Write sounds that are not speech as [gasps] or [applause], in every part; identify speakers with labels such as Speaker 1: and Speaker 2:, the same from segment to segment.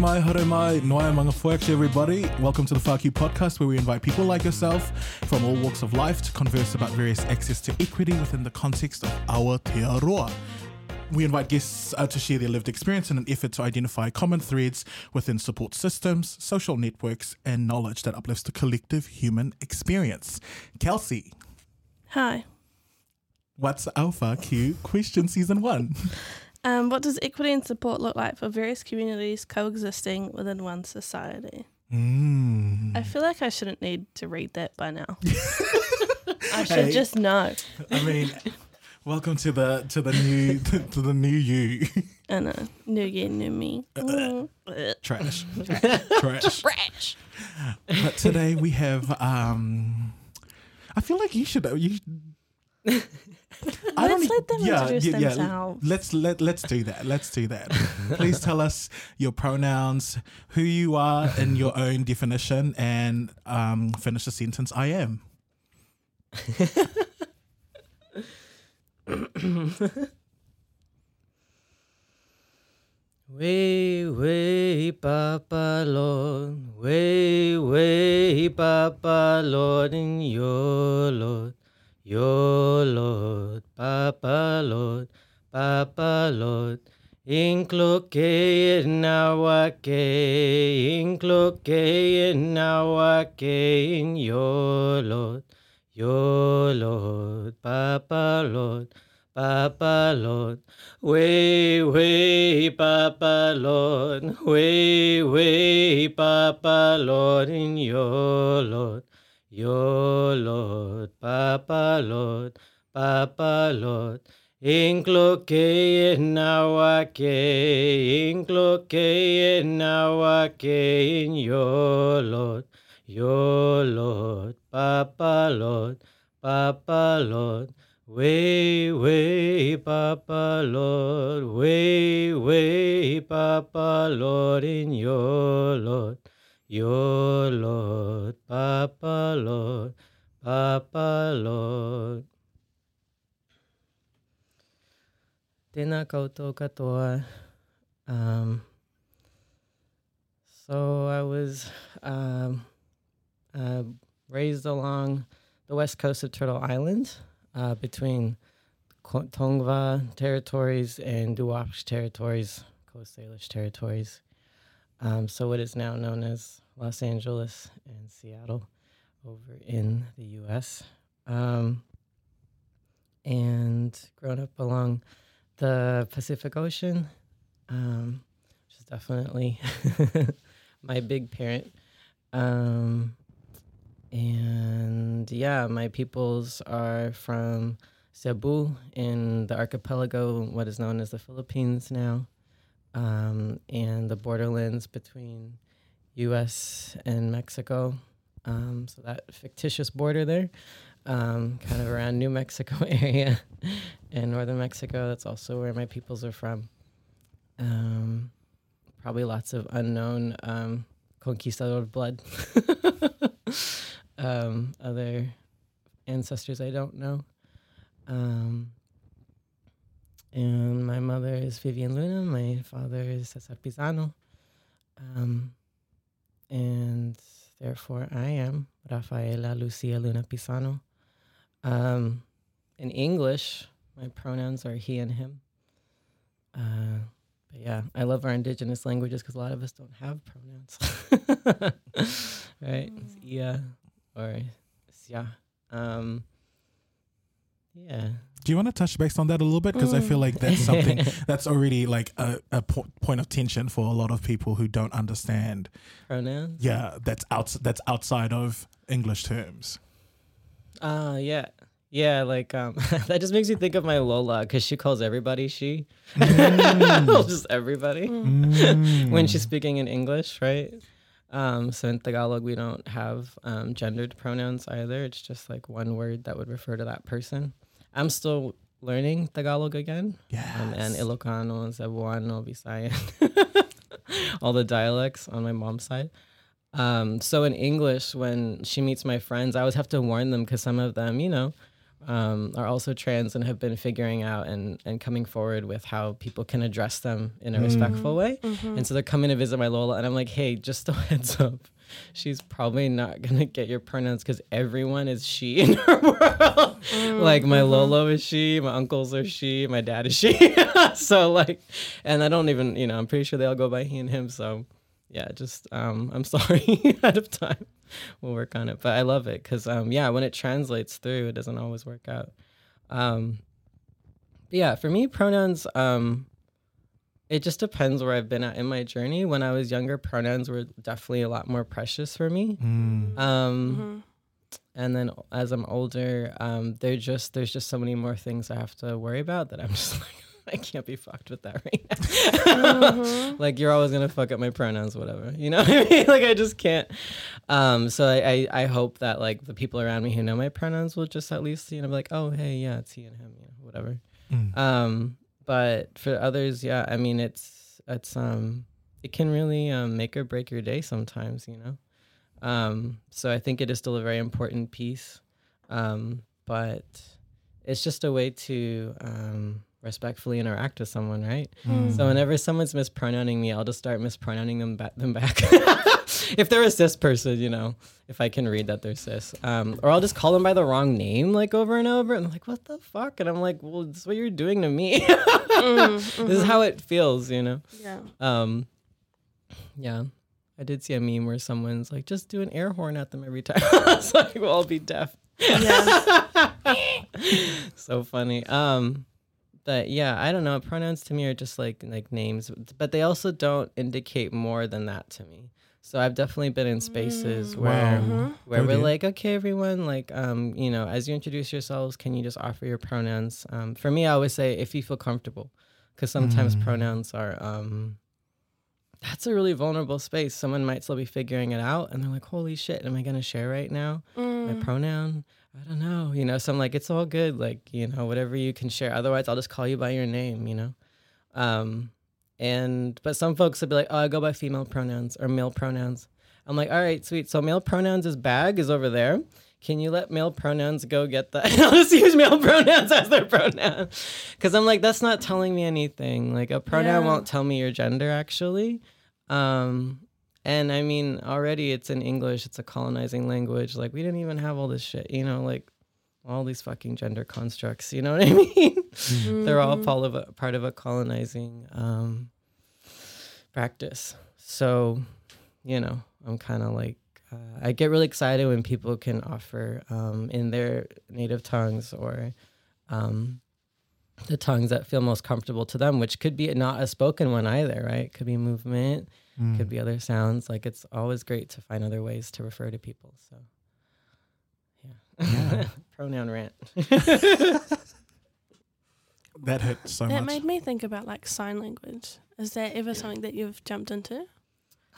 Speaker 1: mai, hore mai, noa manga fuaksha, everybody. Welcome to the FAQ podcast, where we invite people like yourself from all walks of life to converse about various access to equity within the context of our Aotearoa. We invite guests uh, to share their lived experience in an effort to identify common threads within support systems, social networks, and knowledge that uplifts the collective human experience. Kelsey,
Speaker 2: Hi.
Speaker 1: what's Alpha Q question season one? [laughs]
Speaker 2: Um, what does equity and support look like for various communities coexisting within one society?
Speaker 1: Mm.
Speaker 2: I feel like I shouldn't need to read that by now. [laughs] I should
Speaker 1: Hey.
Speaker 2: just know.
Speaker 1: I mean, welcome to the to the new [laughs] to the new you.
Speaker 2: I know. New year, new me. Mm.
Speaker 1: Trash. [laughs] Trash.
Speaker 2: Trash.
Speaker 1: But today we have um I feel like you should you I
Speaker 2: Let's let them introduce themselves.
Speaker 1: Let's let let's do that. Let's do that. Please tell us your pronouns, who you are in your [laughs] own definition, and um, finish the sentence. I am. [laughs]
Speaker 3: Way, way, Papa Lord, way, way, Papa Lord, in your Lord, your Lord, Papa Lord, Papa Lord, incloque in our incloque in our in your Lord, your Lord, Papa Lord, Papa Lord. Way, way, Papa Lord, way, way, Papa Lord, in your Lord, your Lord, Papa Lord, Papa Lord, in our incloque in our in your Lord, your Lord, Papa Lord, Papa Lord. Way, way, Papa Lord, way, way, Papa Lord, in your Lord, your Lord, Papa Lord, Papa Lord. Tēnā koutou katoa. Um, so I was um, uh, raised along the west coast of Turtle Island uh, between Tongva territories and Duwamish territories, Coast Salish territories. Um, so what is now known as Los Angeles and Seattle over in the U.S. Um, and grown up along the Pacific Ocean, um, which is definitely [laughs] my big parent. Um, and yeah, my peoples are from Cebu in the archipelago, what is known as the Philippines now, um, and the borderlands between U.S. and Mexico. Um, so that fictitious border there, um, kind of around New Mexico [laughs] area and northern Mexico. That's also where my peoples are from. Um, probably lots of unknown um, conquistador blood. [laughs] um, other ancestors I don't know. And my mother is Vivian Luna. My father is Cesar Pisano. Um, and therefore I am Rafaela Lucia Luna Pisano. Um, in English, my pronouns are he and him. Uh, but yeah, I love our indigenous languages because a lot of us don't have pronouns. [laughs] right? It's ia or sia. Um, yeah.
Speaker 1: Do you want to touch base on that a little bit? Because I feel like that's something [laughs] that's already like a, a po- point of tension for a lot of people who don't understand.
Speaker 3: Pronouns?
Speaker 1: Yeah, that's out that's outside of English terms.
Speaker 3: Uh, yeah. Yeah, like um, [laughs] that just makes me think of my Lola because she calls everybody she, [laughs] just everybody
Speaker 1: Mm.
Speaker 3: when she's speaking in English, right? Um, so in Tagalog we don't have um, gendered pronouns either. It's just like one word that would refer to that person. I'm still learning Tagalog again, um, and
Speaker 1: Yes.
Speaker 3: Ilocano, Cebuano, Visayan, [laughs] all the dialects on my mom's side. Um, so in English, when she meets my friends, I always have to warn them because some of them, you know, um, are also trans and have been figuring out and and coming forward with how people can address them in a
Speaker 1: Mm.
Speaker 3: respectful way.
Speaker 2: Mhm.
Speaker 3: And so they're coming to visit my Lola, and I'm like, hey, just a [laughs] heads up. She's probably not gonna get your pronouns because everyone is she [laughs] in her world. like my Lolo is she, my uncles are she, my dad is she. [laughs] so like, and I don't even, you know, I'm pretty sure they all go by he and him. So yeah, just um, I'm [laughs] sorry ahead of time. We'll work on it, but I love it because um, yeah, when it translates through, it doesn't always work out. Um, but yeah, for me, pronouns um, it just depends where I've been at in my journey. When I was younger, pronouns were definitely a lot more precious for me.
Speaker 1: Mm.
Speaker 3: Um,
Speaker 2: Mhm.
Speaker 3: and then as I'm older, um, they're just there's just so many more things I have to worry about that I'm [laughs] just like I can't be fucked with that right now.
Speaker 2: Mhm. [laughs]
Speaker 3: like you're always gonna fuck up my pronouns, whatever. You know what I mean? [laughs] Like I just can't. Um, so I, I I hope that like the people around me who know my pronouns will just at least you know be like, oh hey yeah it's he and him, you know whatever.
Speaker 1: Mm.
Speaker 3: Um, but for others, yeah, I mean, it's it's um, it can really um, make or break your day sometimes, you know. Um, so I think it is still a very important piece, um, but it's just a way to um, respectfully interact with someone, right?
Speaker 1: Mm.
Speaker 3: So whenever someone's mispronouncing me, I'll just start mispronouncing them back. Them [laughs] back. If they're a cis person, you know, if I can read that they're cis, um, or I'll just call them by the wrong name like over and over, and I'm like, what the fuck? And I'm like, well, this is what you're doing to me. [laughs]
Speaker 2: Mm,
Speaker 3: this is how it feels, you know.
Speaker 2: yeah.
Speaker 3: Um, yeah. I did see a meme where someone's like, just do an air horn at them every time. [laughs] it's like, we'll all be deaf.
Speaker 2: Yeah. [laughs]
Speaker 3: so funny. Um, but yeah, I don't know. Pronouns to me are just like like names, but they also don't indicate more than that to me. So I've definitely been in spaces
Speaker 2: Mm.
Speaker 3: where
Speaker 1: Wow.
Speaker 3: where
Speaker 1: Oh,
Speaker 3: we're like, okay, everyone, like, um, you know, as you introduce yourselves, can you just offer your pronouns? Um, for me, I always say if you feel comfortable, because sometimes
Speaker 1: Mm.
Speaker 3: pronouns are, um, that's a really vulnerable space. Someone might still be figuring it out, and they're like, holy shit, am I gonna share right now my
Speaker 2: Mm.
Speaker 3: pronoun? I don't know, you know. So I'm like, it's all good, like, you know, whatever you can share. Otherwise, I'll just call you by your name, you know. Um, and but some folks will be like, oh, I go by female pronouns or male pronouns. I'm like, all right, sweet. So male pronouns is bag is over there. Can you let male pronouns go get that? [laughs] I'll just use male pronouns [laughs] as their pronoun. Because I'm like, that's not telling me anything. Like a pronoun
Speaker 2: Yeah.
Speaker 3: won't tell me your gender actually. Um, and I mean, already it's in English. It's a colonizing language. Like we didn't even have all this shit. You know, like all these fucking gender constructs. You know what I [laughs] mean? They're all
Speaker 2: Mhm.
Speaker 3: part of a, part of a colonizing um, practice. So, you know, I'm kind of like uh, I get really excited when people can offer um, in their native tongues or um, the tongues that feel most comfortable to them, which could be not a spoken one either, right? Could be movement,
Speaker 1: Mm.
Speaker 3: could be other sounds. Like it's always great to find other ways to refer to people. So, yeah,
Speaker 1: Yeah. [laughs]
Speaker 3: pronoun rant. [laughs]
Speaker 1: That hurt so
Speaker 2: that
Speaker 1: much.
Speaker 2: made me think about like sign language. Is there ever something that you've jumped into?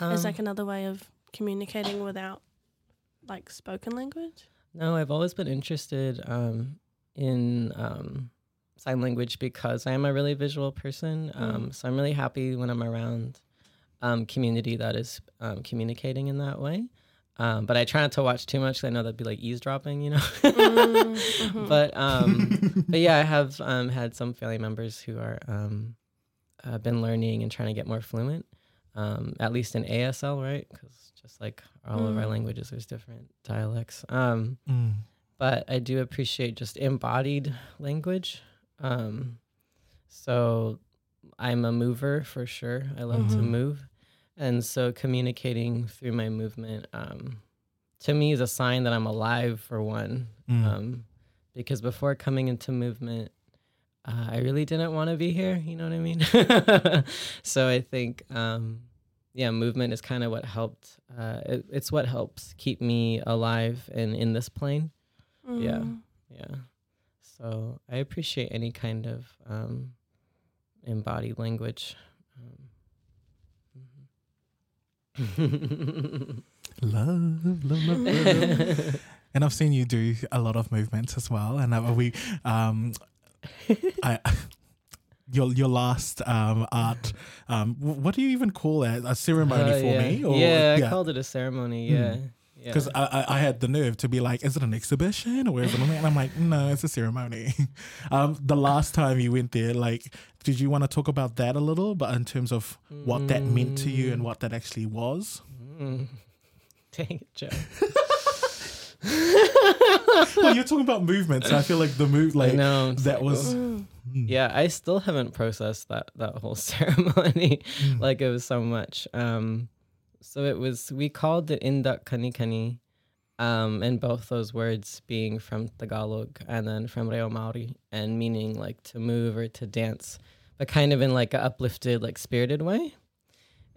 Speaker 2: As
Speaker 3: Um,
Speaker 2: like another way of communicating without like spoken language?
Speaker 3: No, I've always been interested um, in um, sign language because I am a really visual person. Um, So I'm really happy when I'm around um, community that is um, communicating in that way. Um, but I try not to watch too much. 'cause I know that'd be like eavesdropping, you know.
Speaker 2: Mm, [laughs] mhm.
Speaker 3: But um, [laughs] but yeah, I have um, had some family members who are um, uh, been learning and trying to get more fluent, um, at least in ASL, right? Because just like all of our
Speaker 2: Mm.
Speaker 3: languages, there's different dialects. Um,
Speaker 1: Mm.
Speaker 3: but I do appreciate just embodied language. Um, so I'm a mover for sure. I love to
Speaker 2: Mhm.
Speaker 3: move. And so communicating through my movement um, to me is a sign that I'm alive for one.
Speaker 1: Mm.
Speaker 3: Um, because before coming into movement, uh, I really didn't want to be here. You know what I mean? [laughs] so I think, um, yeah, movement is kind of what helped. Uh, it, it's what helps keep me alive and in this plane. yeah.
Speaker 2: Mm.
Speaker 3: Yeah. So I appreciate any kind of um, embodied language. Um,
Speaker 1: Love, love, love, love. [laughs] and I've seen you do a lot of movements as well. And uh, we, um, I, [laughs] your your last um, art, um, what do you even call it? A ceremony
Speaker 3: Uh,
Speaker 1: for
Speaker 3: yeah.
Speaker 1: me? Or,
Speaker 3: yeah, I called it a ceremony. Yeah.
Speaker 1: Mm.
Speaker 3: Yeah.
Speaker 1: Because I, I, I had the nerve to be like, is it an exhibition or is it? And I'm like, no, it's a ceremony. [laughs] um, the last time you went there, like, did you want to talk about that a little? But in terms of what that meant to you and what that actually was.
Speaker 3: Mm. [laughs] Dang it, Joe. [laughs]
Speaker 1: well, you're talking about movement, so I feel like the move, like
Speaker 3: know,
Speaker 1: that
Speaker 3: like,
Speaker 1: was.
Speaker 2: Mm.
Speaker 3: Yeah i still haven't processed that that whole ceremony
Speaker 1: mm,
Speaker 3: like it was so much um so it was we called it indak kani kani um and both those words being from tagalog and then from reo maori and meaning like to move or to dance but kind of in like a uplifted like spirited way.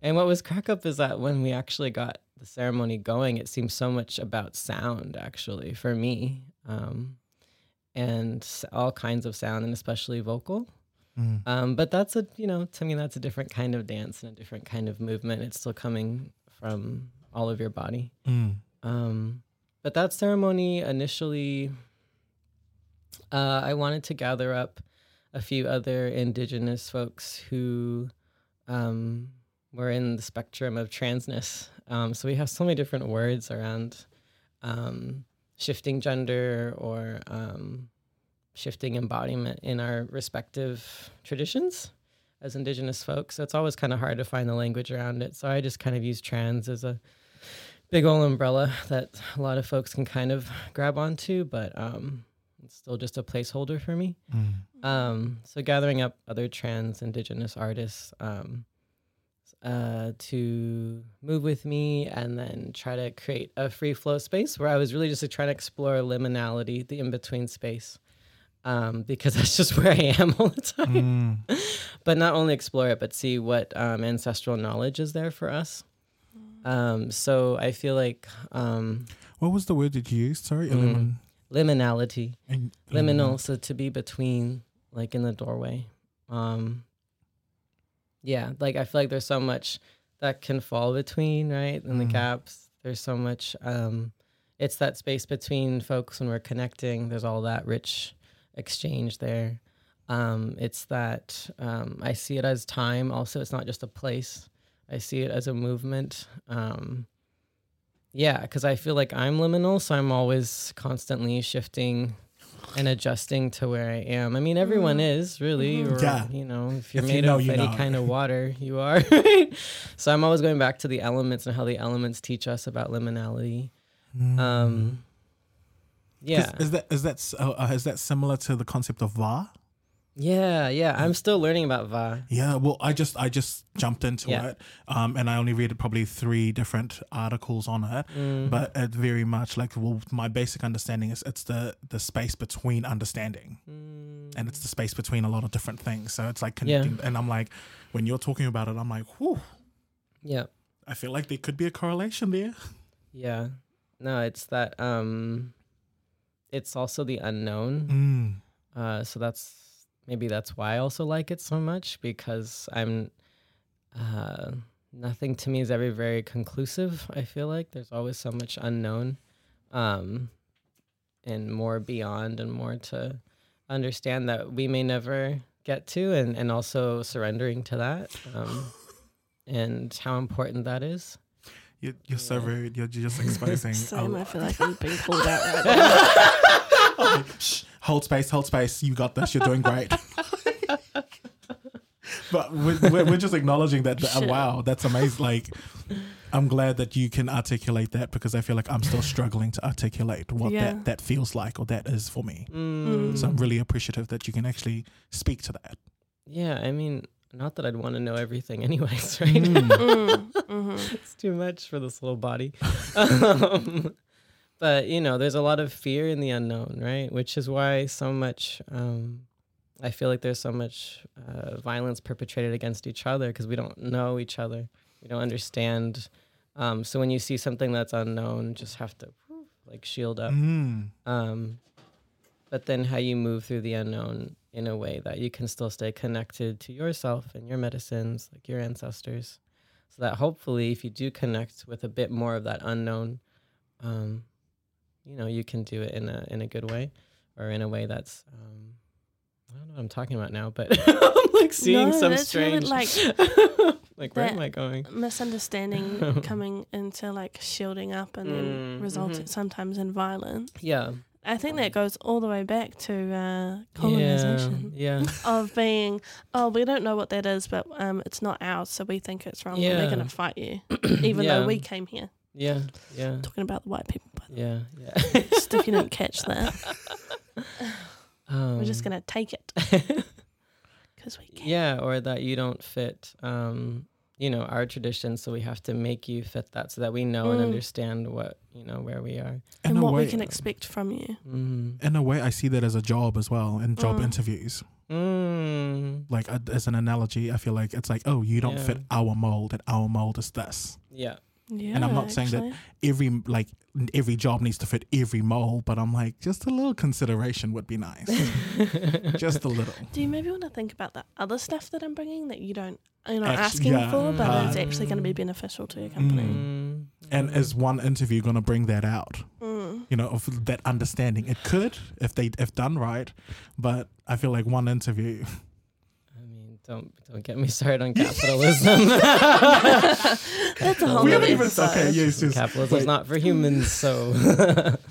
Speaker 3: And what was crack up is that when we actually got the ceremony going it seemed so much about sound actually for me um and all kinds of sound and especially vocal
Speaker 1: mm,
Speaker 3: um, but that's a you know to me that's a different kind of dance and a different kind of movement. It's still coming from all of your body.
Speaker 1: mm,
Speaker 3: Um, but that ceremony initially, uh, I wanted to gather up a few other indigenous folks who um, were in the spectrum of transness. Um, so we have so many different words around um, shifting gender or um, shifting embodiment in our respective traditions as indigenous folks. So it's always kind of hard to find the language around it. So I just kind of use trans as a big old umbrella that a lot of folks can kind of grab onto, but um, it's still just a placeholder for me.
Speaker 1: mm,
Speaker 3: Um, so gathering up other trans indigenous artists um, uh, to move with me and then try to create a free flow space where I was really just like, trying to explore liminality, the in between space. Um, because [laughs] that's just where I am all the time.
Speaker 1: mm, [laughs]
Speaker 3: But not only explore it, but see what um, ancestral knowledge is there for us. Um, so I feel like um,
Speaker 1: What was the word that you used? Sorry,
Speaker 3: Mm. Liminality,
Speaker 1: in-
Speaker 3: liminal, so to be between, like in the doorway. Um, yeah, like I feel like there's so much that can fall between, right? In the
Speaker 1: Mhm.
Speaker 3: gaps, there's so much. Um, it's that space between folks when we're connecting. There's all that rich exchange there. Um, it's that um, I see it as time. Also, it's not just a place. I see it as a movement. Um, yeah, because I feel like I'm liminal, so I'm always constantly shifting and adjusting to where I am. I mean, everyone
Speaker 2: Mm.
Speaker 3: is really,
Speaker 2: Mhm.
Speaker 3: or
Speaker 1: Yeah.
Speaker 3: you know, if you're
Speaker 1: If you
Speaker 3: made
Speaker 1: know,
Speaker 3: of
Speaker 1: you
Speaker 3: any
Speaker 1: know.
Speaker 3: kind of [laughs] water, you are. [laughs] So I'm always going back to the elements and how the elements teach us about liminality.
Speaker 1: Mm.
Speaker 3: Um, yeah,
Speaker 1: Is, that is that uh, uh, is that similar to the concept of va?
Speaker 3: yeah, yeah. I'm still learning about Va.
Speaker 1: Yeah, well, I just I just jumped into
Speaker 3: Yeah.
Speaker 1: it, um, and I only read probably three different articles on it.
Speaker 3: Mm.
Speaker 1: But it very much like well, my basic understanding is it's the the space between understanding,
Speaker 3: Mm.
Speaker 1: and it's the space between a lot of different things. So it's like
Speaker 3: Yeah.
Speaker 1: connecting, and I'm like, when you're talking about it, I'm like, whew,
Speaker 3: yeah.
Speaker 1: I feel like there could be a correlation there.
Speaker 3: Yeah. No, it's that um it's also the unknown.
Speaker 1: Mm.
Speaker 3: Uh so that's maybe that's why I also like it so much because I'm uh nothing to me is ever very conclusive. I feel like there's always so much unknown um and more beyond and more to understand that we may never get to and and also surrendering to that um [laughs] and how important that is.
Speaker 1: You, you're so
Speaker 3: Yeah.
Speaker 1: rude. You're, you're just [laughs] exposing.
Speaker 2: Same.
Speaker 1: a-
Speaker 2: I feel like [laughs] I'm being called out right now.
Speaker 1: Shh, hold space, hold space. You got this. You're doing great. but we're, we're, we're just acknowledging that. that-
Speaker 2: Shit.
Speaker 1: wow, that's amazing. Like, I'm glad that you can articulate that because I feel like I'm still struggling to articulate what
Speaker 2: Yeah.
Speaker 1: that, that feels like or that is for me.
Speaker 3: Mm.
Speaker 1: So I'm really appreciative that you can actually speak to that.
Speaker 3: Yeah, I mean, not that I'd want to know everything anyways, [laughs] right?
Speaker 1: Mm.
Speaker 2: Mm, mhm.
Speaker 3: it's too much for this little body. [laughs] um, but, you know, there's a lot of fear in the unknown, right? Which is why so much, um, I feel like there's so much uh, violence perpetrated against each other because we don't know each other. We don't understand. Um, so when you see something that's unknown, just have to like shield up.
Speaker 1: Mm.
Speaker 3: Um, but then how you move through the unknown in a way that you can still stay connected to yourself and your medicines, like your ancestors, so that hopefully, if you do connect with a bit more of that unknown, um, you know, you can do it in a in a good way, or in a way that's um, I don't know what I'm talking about now, but [laughs] I'm like seeing
Speaker 2: No,
Speaker 3: some
Speaker 2: that's really,
Speaker 3: strange.
Speaker 2: like- [laughs]
Speaker 3: like where am I going?
Speaker 2: Misunderstanding [laughs] coming into like shielding up and then
Speaker 3: Mm,
Speaker 2: resulting
Speaker 3: mhm.
Speaker 2: sometimes in violence.
Speaker 3: Yeah.
Speaker 2: I think that goes all the way back to uh, colonization
Speaker 3: Yeah. yeah.
Speaker 2: of being, oh, we don't know what that is, but um, it's not ours, so we think it's wrong. and We're going to fight you, [clears throat] even
Speaker 3: Yeah.
Speaker 2: though we came here.
Speaker 3: Yeah. Yeah.
Speaker 2: Talking about the white people, by the way.
Speaker 3: Yeah. Yeah.
Speaker 2: Just if you didn't catch that, [laughs]
Speaker 3: um,
Speaker 2: we're just going to take it [laughs] because we can.
Speaker 3: yeah, or that you don't fit, um, you know, our tradition, so we have to make you fit that, so that we know and
Speaker 2: Mm.
Speaker 3: understand what you know where we are.
Speaker 1: In
Speaker 2: And what
Speaker 1: way,
Speaker 2: we can expect from you.
Speaker 3: Mm.
Speaker 1: in a way, I see that as a job as well in job
Speaker 2: Mm.
Speaker 1: interviews.
Speaker 3: Mm.
Speaker 1: Like uh, as an analogy, I feel like it's like, oh, you don't
Speaker 3: Yeah.
Speaker 1: fit our mold, and our mold is this.
Speaker 3: Yeah.
Speaker 2: Yeah, and
Speaker 1: I'm not saying that- Every like every job needs to fit every mold, but I'm like, just a little consideration would be nice, [laughs] just a little.
Speaker 2: Do you maybe want to think about the other stuff that I'm bringing that you don't, you're not
Speaker 1: Actu-
Speaker 2: asking
Speaker 1: yeah.
Speaker 2: for, but
Speaker 1: Uh,
Speaker 2: it's actually going to be beneficial to your company?
Speaker 3: Mm.
Speaker 1: And is one interview going to bring that out?
Speaker 2: Mm.
Speaker 1: You know, of that understanding. It could if they if done right, but I feel like one interview.
Speaker 3: I mean, don't don't get me started on capitalism. [laughs]
Speaker 2: That's a whole
Speaker 1: we
Speaker 2: other
Speaker 1: haven't even
Speaker 2: episode.
Speaker 1: okay. Yes, yes.
Speaker 3: Capitalism's
Speaker 1: Wait.
Speaker 3: not for humans, so. [laughs] [laughs]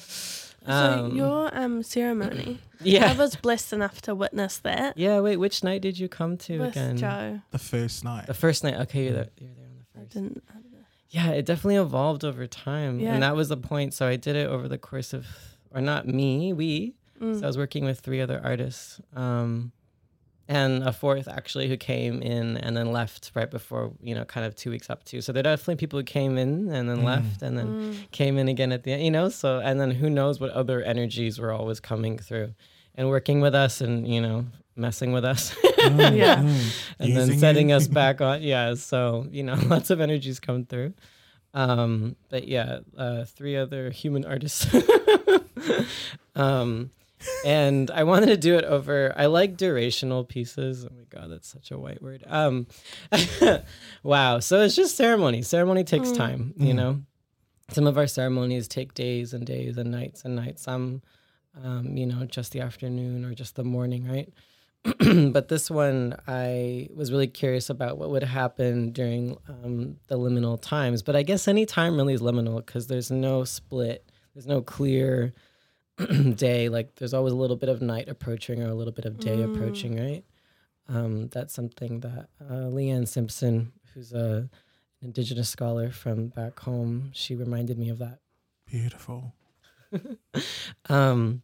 Speaker 2: So
Speaker 3: Um,
Speaker 2: your um ceremony,
Speaker 3: Yeah.
Speaker 2: I was blessed enough to witness that
Speaker 3: Yeah. Wait, which night did you come to
Speaker 2: with
Speaker 3: again?
Speaker 2: Joe.
Speaker 1: The first night.
Speaker 3: The first night. Okay, you're there. You're there on the
Speaker 2: I didn't. I didn't-
Speaker 3: Yeah, it definitely evolved over time,
Speaker 2: Yeah.
Speaker 3: and that was the point. So I did it over the course of, or not me, we.
Speaker 2: Mm.
Speaker 3: So I was working with three other artists, um, and a fourth actually who came in and then left right before you know, kind of two weeks up to. So there are definitely people who came in and then
Speaker 1: Mm.
Speaker 3: left, and then
Speaker 2: Mm.
Speaker 3: came in again at the end, you know. So and then who knows what other energies were always coming through, and working with us, and you know, messing with us. [laughs]
Speaker 1: Mm,
Speaker 2: Yeah.
Speaker 1: mm.
Speaker 3: and then
Speaker 1: Using
Speaker 3: setting
Speaker 1: you.
Speaker 3: us [laughs] back on. Yeah, so you know, [laughs] lots of energies come through. Um, but yeah, uh, three other human artists. um, and I wanted to do it over. I like durational pieces. Oh my god, that's such a white word. Um, [laughs] wow. So it's just ceremony. Ceremony takes
Speaker 2: Mm.
Speaker 3: time. You
Speaker 1: Mm.
Speaker 3: know, some of our ceremonies take days and days and nights and nights. Some, um, you know, just the afternoon or just the morning, right? [clears throat] but this one, I was really curious about what would happen during um, the liminal times. But I guess any time really is liminal because there's no split, there's no clear [clears throat] day. Like there's always a little bit of night approaching or a little bit of day
Speaker 2: Mm.
Speaker 3: approaching, right? Um, that's something that uh, Leanne Simpson, who's a an indigenous scholar from back home, she reminded me of that.
Speaker 1: Beautiful. [laughs]
Speaker 3: um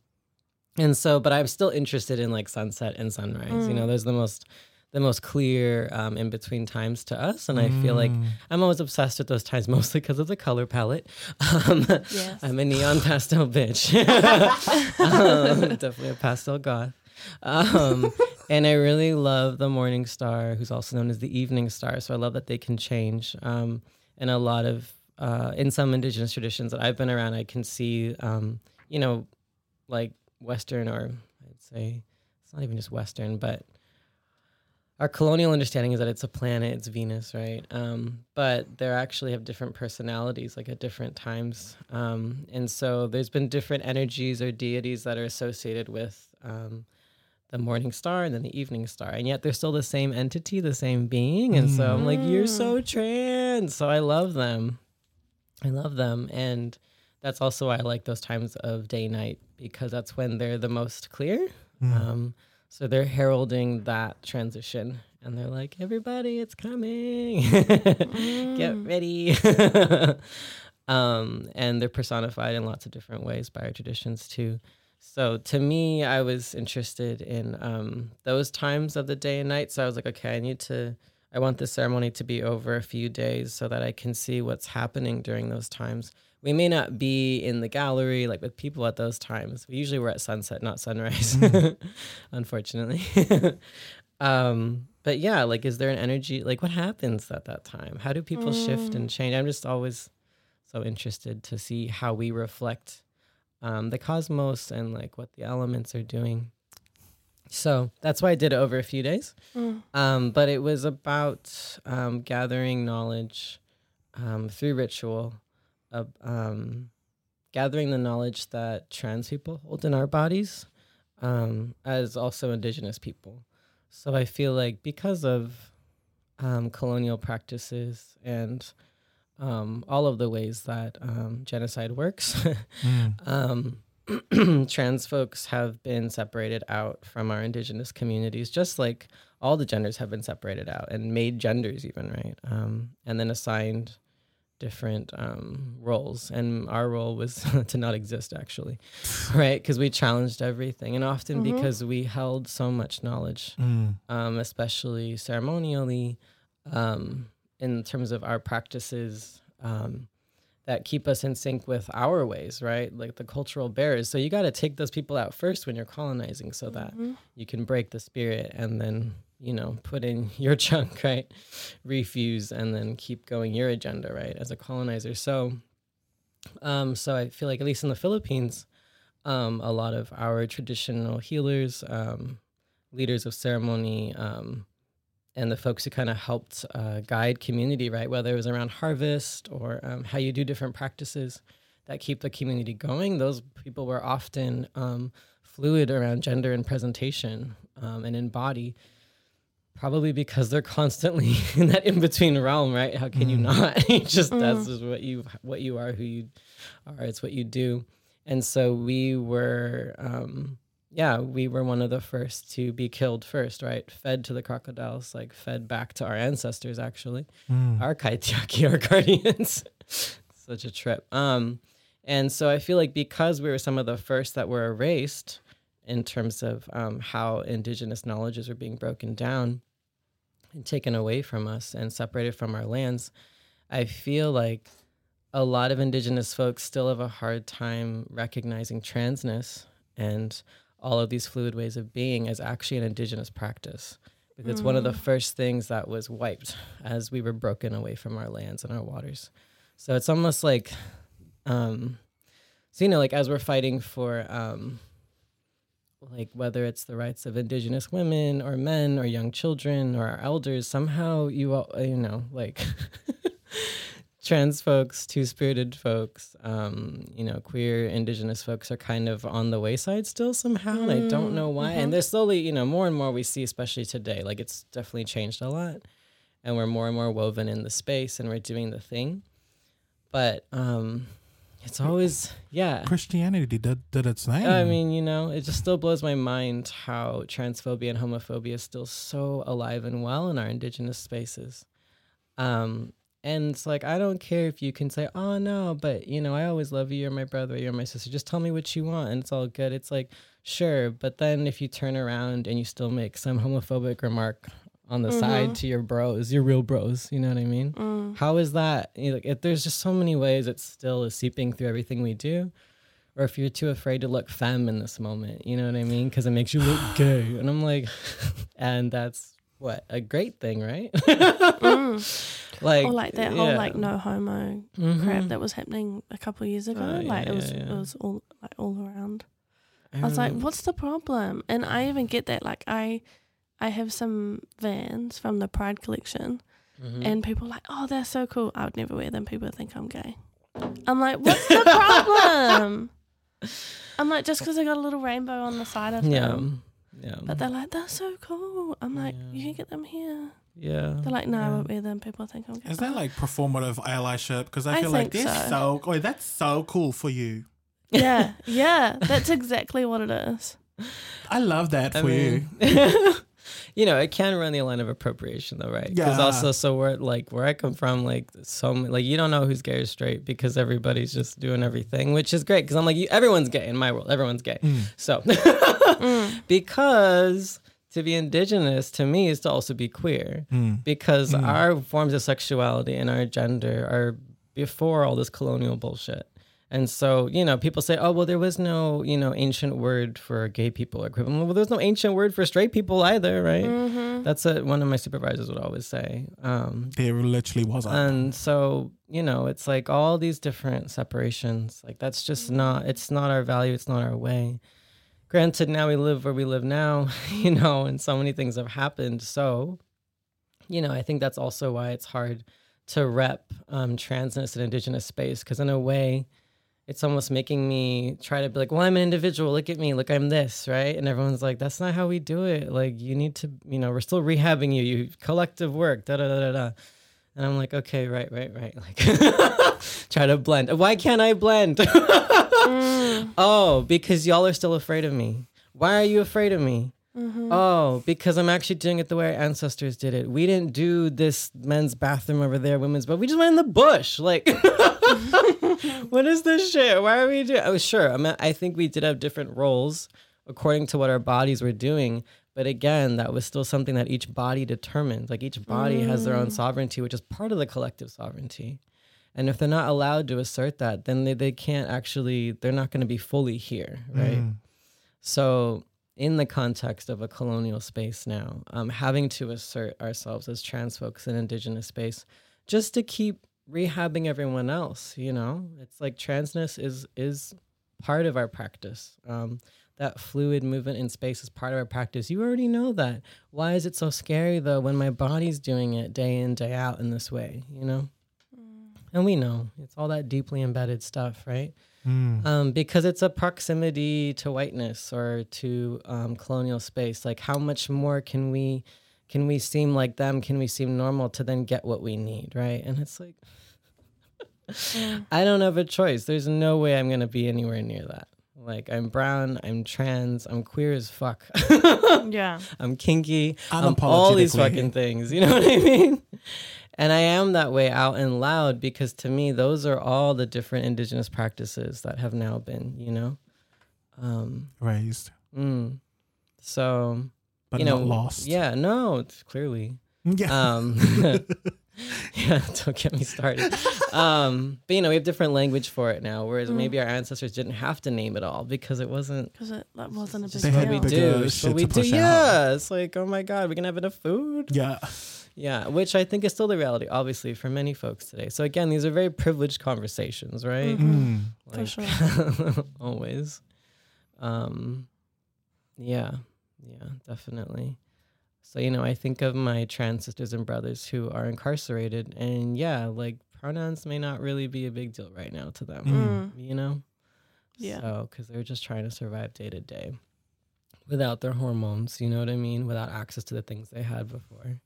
Speaker 3: and so but i'm still interested in like sunset and sunrise you know
Speaker 2: Mm.
Speaker 3: there's the most the most clear um, in between times to us and i feel like
Speaker 1: Mm.
Speaker 3: i'm always obsessed with those times [laughs] mostly because of the color palette um,
Speaker 2: Yes.
Speaker 3: i'm a neon [laughs] pastel bitch [laughs] um, definitely a pastel goth um, and i really love the morning star who's also known as the evening star so i love that they can change um, and a lot of uh, in some indigenous traditions that I've been around, I can see, um, you know, like Western or I'd say it's not even just Western, but our colonial understanding is that it's a planet, it's Venus, right? Um, but they actually have different personalities, like at different times. Um, and so there's been different energies or deities that are associated with um, the morning star and then the evening star. And yet they're still the same entity, the same being. And so I'm like, you're so trans. So I love them. I love them. And that's also why I like those times of day night because that's when they're the most clear.
Speaker 1: Mm.
Speaker 3: So they're heralding that transition and they're like, everybody, it's coming. [laughs] Get
Speaker 2: Mm.
Speaker 3: ready. [laughs] um, and they're personified in lots of different ways by our traditions too. So to me, I was interested in um, those times of the day and night. So I was like, okay, I need to, I want this ceremony to be over a few days so that I can see what's happening during those times. We may not be in the gallery like with people at those times. We usually we're at sunset, not sunrise, [laughs] unfortunately. [laughs] um, but yeah, like, is there an energy? Like, what happens at that time? How do people shift and change? I'm just always so interested to see how we reflect um, the cosmos and like what the elements are doing. So that's why I did it over a few days.
Speaker 2: Mm.
Speaker 3: Um, but it was about um, gathering knowledge um, through ritual, of, um, gathering the knowledge that trans people hold in our bodies um, as also indigenous people. So I feel like because of um, colonial practices and um, all of the ways that um, genocide works. [laughs]
Speaker 1: Mm.
Speaker 3: um, [clears throat] trans folks have been separated out from our indigenous communities, just like all the genders have been separated out and made genders, even, right? Um, and then assigned different um, roles. And our role was [laughs] to not exist, actually, [laughs] right? Because we challenged everything. And often
Speaker 2: Mhm.
Speaker 3: because we held so much knowledge,
Speaker 1: Mm.
Speaker 3: um, especially ceremonially, um, in terms of our practices um, that keep us in sync with our ways, right? Like the cultural bearers. So you got to take those people out first when you're colonizing so that
Speaker 2: Mhm.
Speaker 3: you can break the spirit and then, you know, put in [laughs] your chunk, right? Refuse and then keep going your agenda, right? As a colonizer. So, um, so I feel like at least in the Philippines, um, a lot of our traditional healers, um, leaders of ceremony, um, and the folks who kind of helped uh, guide community, right? Whether it was around harvest or um, how you do different practices that keep the community going, those people were often um, fluid around gender and presentation um, and in body. Probably because they're constantly [laughs] in that in between realm, right? How can you
Speaker 1: Mm.
Speaker 3: not? [laughs] You just that's
Speaker 2: Mm.
Speaker 3: just what you what you are, who you are. It's what you do, and so we were um, yeah, we were one of the first to be killed first, right? Fed to the crocodiles, like fed back to our ancestors, actually,
Speaker 1: Mm.
Speaker 3: our kaitiaki, our [laughs] guardians. Such a trip. Um, and so I feel like because we were some of the first that were erased in terms of um, how indigenous knowledges were being broken down and taken away from us and separated from our lands, I feel like a lot of indigenous folks still have a hard time recognizing transness and all of these fluid ways of being as actually an indigenous practice. Because it's one of the first things that was wiped as we were broken away from our lands and our waters. So it's almost like, um, so you know, like as we're fighting for, um, like whether it's the rights of indigenous women or men or young children or our elders, somehow you all, you know, like [laughs] trans folks, two spirited folks, um, you know, queer indigenous folks are kind of on the wayside still somehow. And I don't know why. And they're slowly, you know, more and more we see, especially today, like it's definitely changed a lot. And we're more and more woven in the space and we're doing the thing. But um it's always yeah.
Speaker 1: Christianity did, did its thing.
Speaker 3: I mean, you know, it just still blows my mind how transphobia and homophobia is still so alive and well in our indigenous spaces. Um, and it's like, I don't care if you can say, oh, no, but, you know, I always love you. You're my brother. You're my sister. Just tell me what you want. And it's all good. It's like, sure. But then if you turn around and you still make some homophobic remark on the side to your bros, your real bros, you know what I mean?
Speaker 2: Mm.
Speaker 3: How is that? You know, like, if there's just so many ways it still is seeping through everything we do. Or if you're too afraid to look femme in this moment, you know what I mean? Because it makes you look [sighs] gay. And I'm like, [laughs] and that's what? A great thing, right?
Speaker 2: Mm. [laughs]
Speaker 3: like,
Speaker 2: or like that whole like no homo
Speaker 3: Mhm.
Speaker 2: crap that was happening a couple years ago.
Speaker 3: Yeah,
Speaker 2: like it was
Speaker 3: yeah, yeah.
Speaker 2: it was all like all around. I was like,
Speaker 3: Um,
Speaker 2: what's the problem? And I even get that. Like I I have some vans from the Pride collection
Speaker 3: mhm.
Speaker 2: and people are like, Oh, they're so cool. I would never wear them. People think I'm gay. I'm like, what's the [laughs] problem? I'm like, just because I got a little rainbow on the side of
Speaker 3: yeah,
Speaker 2: them.
Speaker 3: yeah,
Speaker 2: But they're like, they're so cool. I'm like, you can get them here.
Speaker 3: yeah.
Speaker 2: They're like, no, I won't wear them. People think I'm gay.
Speaker 1: Is that like performative allyship? Because I
Speaker 2: I
Speaker 1: feel like
Speaker 2: think
Speaker 1: they're
Speaker 2: so.
Speaker 1: so. Oh, that's so cool for you.
Speaker 2: yeah, yeah, that's exactly what it is.
Speaker 1: I love that for you.
Speaker 3: mean, you [laughs] know, it can run the line of appropriation though, right? Because
Speaker 1: Yeah.
Speaker 3: also, so where like where I come from, like so like you don't know who's gay or straight because everybody's just doing everything, which is great. Because I'm like, you, everyone's gay in my world. Everyone's gay.
Speaker 1: Mm.
Speaker 3: So [laughs]
Speaker 2: Mm.
Speaker 3: because to be indigenous to me is to also be queer
Speaker 1: Mm.
Speaker 3: because
Speaker 1: Mm.
Speaker 3: our forms of sexuality and our gender are before all this colonial bullshit. And so, you know, people say, oh, well, there was no, you know, ancient word for gay people or queer. Well, there's no ancient word for straight people either, right?
Speaker 2: hmm
Speaker 3: That's what one of my supervisors would always say. Um,
Speaker 1: There literally wasn't.
Speaker 3: and so, you know, it's like all these different separations. Like that's just not, it's not our value. It's not our way. Granted, now we live where we live now, [laughs] you know, and so many things have happened. So, you know, I think that's also why it's hard to rep um, transness in indigenous space because in a way, it's almost making me try to be like, well, I'm an individual. Look at me. Look, I'm this, right? And everyone's like, that's not how we do it. Like, you need to, you know, we're still rehabbing you. You collective work. Da da da da da. And I'm like, okay, right, right, right. [laughs] Like, [laughs] try to blend. Why can't I blend? [laughs] Mm. Oh, because y'all are still afraid of me. Why are you afraid of me? Mm-hmm. Oh, because I'm actually doing it the way our ancestors did it. We didn't do this men's bathroom over there, women's, but we just went in the bush. Like, [laughs] what is this shit? Why are we doing? Oh, sure. I mean, I think we did have different roles according to what our bodies were doing. But again, that was still something that each body determined. Like each body has their own mm. sovereignty, which is part of the collective sovereignty. And if they're not allowed to assert that, then they, they can't actually, they're not going to be fully here, right? Mm. So, in the context of a colonial space now, um, having to assert ourselves as trans folks in indigenous space just to keep rehabbing everyone else, you know, it's like transness is is part of our practice. Um, that fluid movement in space is part of our practice. You already know that. Why is it so scary though when my body's doing it day in day out in this way? You know, and we know it's all that deeply embedded stuff, right? um, because it's a proximity to whiteness or to um, colonial space. Like, how much more can we can we seem like them? Can we seem normal to then get what we need, right? And it's like, [laughs] I don't have a choice. There's no way I'm gonna be anywhere near that. Like, I'm brown, I'm trans, I'm queer as fuck. [laughs]
Speaker 2: Yeah.
Speaker 3: I'm kinky. I'm all these fucking things. You know what I mean? And I am that way out and loud because to me, those are all the different indigenous practices that have now been, you know? Um,
Speaker 1: Raised,
Speaker 3: mm. So,
Speaker 1: but
Speaker 3: you know,
Speaker 1: lost.
Speaker 3: Yeah, no, it's clearly.
Speaker 1: Yeah.
Speaker 3: Um, [laughs] yeah, [laughs] don't get me started. Um, but you know, we have different language for it now, whereas maybe our ancestors didn't have to name it all because it wasn't
Speaker 2: Because it that wasn't a big
Speaker 3: just
Speaker 1: They
Speaker 3: what we do.
Speaker 1: Shit
Speaker 3: what we
Speaker 1: to
Speaker 3: do.
Speaker 1: out.
Speaker 3: Yeah, it's like, oh my god, we can have enough food.
Speaker 1: yeah.
Speaker 3: Yeah, which I think is still the reality, obviously, for many folks today. So again, these are very privileged conversations, right?
Speaker 1: Mm.
Speaker 2: For sure. [laughs]
Speaker 3: always. Um, yeah, yeah, definitely. So you know, I think of my trans sisters and brothers who are incarcerated, and yeah, like pronouns may not really be a big deal right now to them.
Speaker 2: Mm.
Speaker 3: You know.
Speaker 2: Yeah.
Speaker 3: So, because they're just trying to survive day to day without their hormones, you know what I mean? Without access to the things they had before.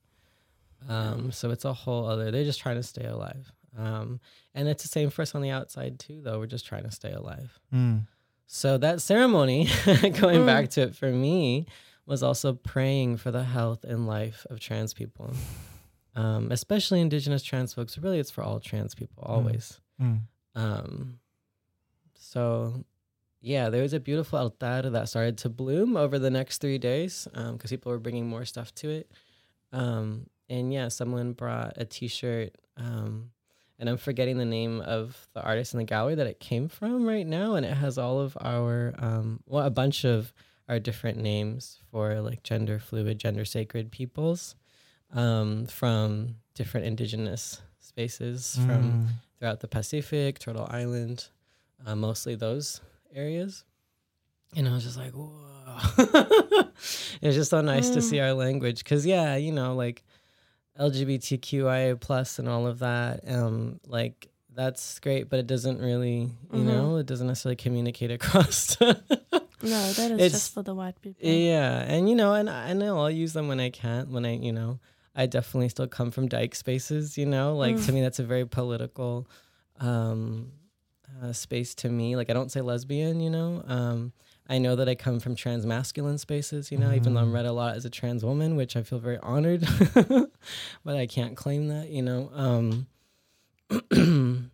Speaker 3: Um, so it's a whole other, they're just trying to stay alive. Um, and it's the same for us on the outside too, though. We're just trying to stay alive.
Speaker 1: Mm.
Speaker 3: So that ceremony, [laughs] going
Speaker 2: Mm.
Speaker 3: back to it for me, was also praying for the health and life of trans people, um, especially Indigenous trans folks. Really, it's for all trans people, always.
Speaker 1: Mm.
Speaker 3: Um, so, yeah, there was a beautiful altar that started to bloom over the next three days because people were bringing more stuff to it. Um, and yeah, someone brought a T-shirt, um, and I'm forgetting the name of the artist in the gallery that it came from right now, and it has all of our, um, well, a bunch of our different names for like gender fluid, gender sacred peoples um, from different indigenous spaces from
Speaker 1: Mm.
Speaker 3: throughout the Pacific, Turtle Island, uh, mostly those areas. And I was just like, whoa. [laughs] it was just so nice to see our language. Because, yeah, you know, like LGBTQIA plus and all of that, um, like that's great, but it doesn't really, you
Speaker 2: Mhm.
Speaker 3: know, it doesn't necessarily communicate across. [laughs]
Speaker 2: No, that is
Speaker 3: It's-
Speaker 2: just for the white people.
Speaker 3: Yeah, and you know, and I know I'll use them when I can't. When I, you know, I definitely still come from dyke spaces. You know, like to me, that's a very political um, uh, space to me. Like I don't say lesbian. You know, um, I know that I come from trans masculine spaces. You know, even though I'm read a lot as a trans woman, which I feel very honored, [laughs] but I can't claim that. You know. Um, [clears throat]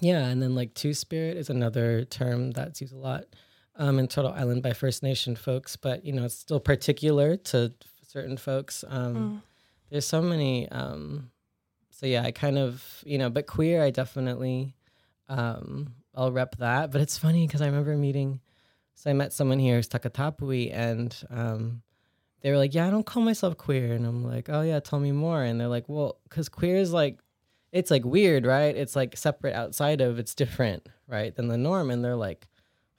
Speaker 3: yeah, and then like two spirit is another term that's used a lot um, in Turtle Island by First Nation folks, but you know it's still particular to certain folks. Um,
Speaker 2: Mm.
Speaker 3: There's so many. Um, so yeah, I kind of you know, but queer, I definitely um, I'll rep that. But it's funny because I remember meeting. So I met someone here who's Takatapui, and um, they were like, "Yeah, I don't call myself queer," and I'm like, "Oh yeah, tell me more." And they're like, "Well, because queer is like." It's like weird, right? It's like separate outside of, it's different, right, than the norm. And they're like,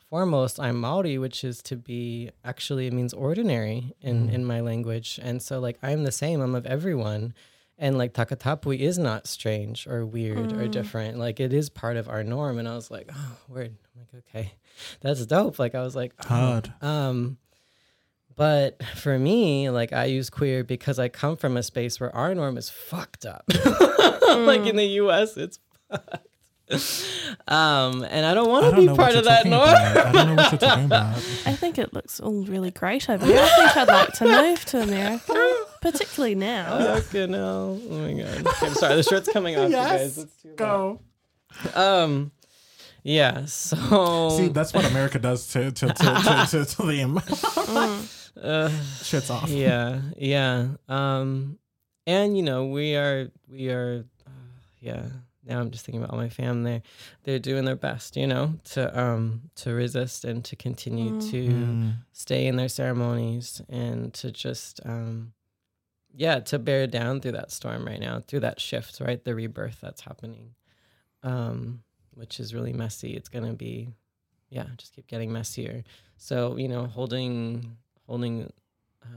Speaker 3: foremost i'm maori which is to be actually it means ordinary in in my language and so like i'm the same i'm of everyone and like Takatapui is not strange or weird or
Speaker 2: Mm.
Speaker 3: different. Like it is part of our norm. And I was like, oh, word. I'm like, okay, [laughs] that's dope. Like I was like, oh.
Speaker 1: Hard.
Speaker 3: Um, but for me, like I use queer because I come from a space where our norm is fucked up. [laughs] like in the U.S., it's fucked. Um, and I don't want to be part of that norm.
Speaker 1: about. I don't know what you're talking [laughs] about.
Speaker 2: I think it looks all really great over here. I think I'd like to move to America, [laughs] particularly now.
Speaker 3: Fucking hell. Oh my god. Okay, I'm sorry, the shirt's coming off,
Speaker 1: Yes.
Speaker 3: you guys. It's too
Speaker 1: Go.
Speaker 3: loud. Um yeah, so
Speaker 1: See, that's what America does to to to, to, to, to them.
Speaker 2: Mm. [laughs]
Speaker 3: uh,
Speaker 1: Shit's off.
Speaker 3: yeah, yeah. Um, and you know, we are, we are, uh, yeah. Now I'm just thinking about all my fam. They're, they're doing their best, you know, to um to resist and to continue
Speaker 2: Mm.
Speaker 3: to
Speaker 1: Mm.
Speaker 3: stay in their ceremonies and to just um, yeah, to bear down through that storm right now, through that shift, right, the rebirth that's happening, um, which is really messy. It's gonna be, yeah, just keep getting messier. So you know, holding holding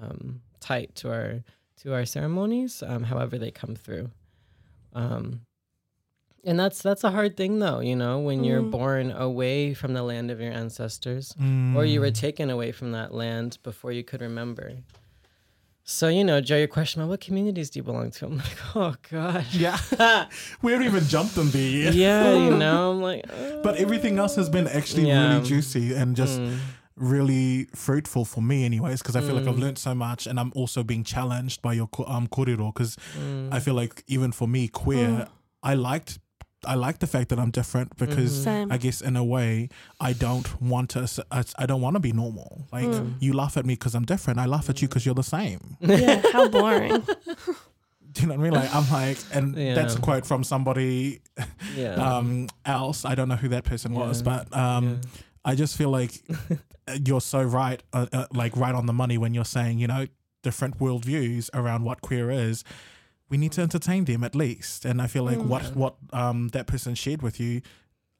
Speaker 3: um, tight to our to our ceremonies, um, however they come through. Um, and that's that's a hard thing, though. You know, when you're
Speaker 2: Mm.
Speaker 3: born away from the land of your ancestors, or you were
Speaker 1: Mm.
Speaker 3: taken away from that land before you could remember. So you know, Joe, your question about what communities do you belong to? I'm like, [laughs] oh god,
Speaker 1: Yeah, [laughs] we haven't even jumped them there yet.
Speaker 3: yeah, you [laughs] know, I'm like,
Speaker 1: But everything else has been actually
Speaker 3: Yeah.
Speaker 1: really juicy and just
Speaker 3: mm,
Speaker 1: really fruitful for me, anyways. Because I feel like I've
Speaker 3: Mm.
Speaker 1: learned so much, and I'm also being challenged by your um korero. Because
Speaker 3: mm,
Speaker 1: I feel like even for me, queer,
Speaker 2: Mm.
Speaker 1: I liked. I like the fact that I'm different because
Speaker 3: Mhm.
Speaker 1: I guess in a way I don't want to. s- I, I don't want to be normal. Like
Speaker 2: Mm.
Speaker 1: you laugh at me because I'm different. I laugh at you because you're the same.
Speaker 2: yeah, [laughs] how boring. [laughs]
Speaker 1: Do you know what I mean? Like I'm like, and that's a quote from somebody
Speaker 3: yeah,
Speaker 1: um else. I don't know who that person was,
Speaker 3: Yeah.
Speaker 1: but um. I just feel like you're so right, uh, uh, like right on the money when you're saying, you know, different worldviews around what queer is. We need to entertain them at least. And I feel like
Speaker 2: Mm.
Speaker 1: what what um that person shared with you,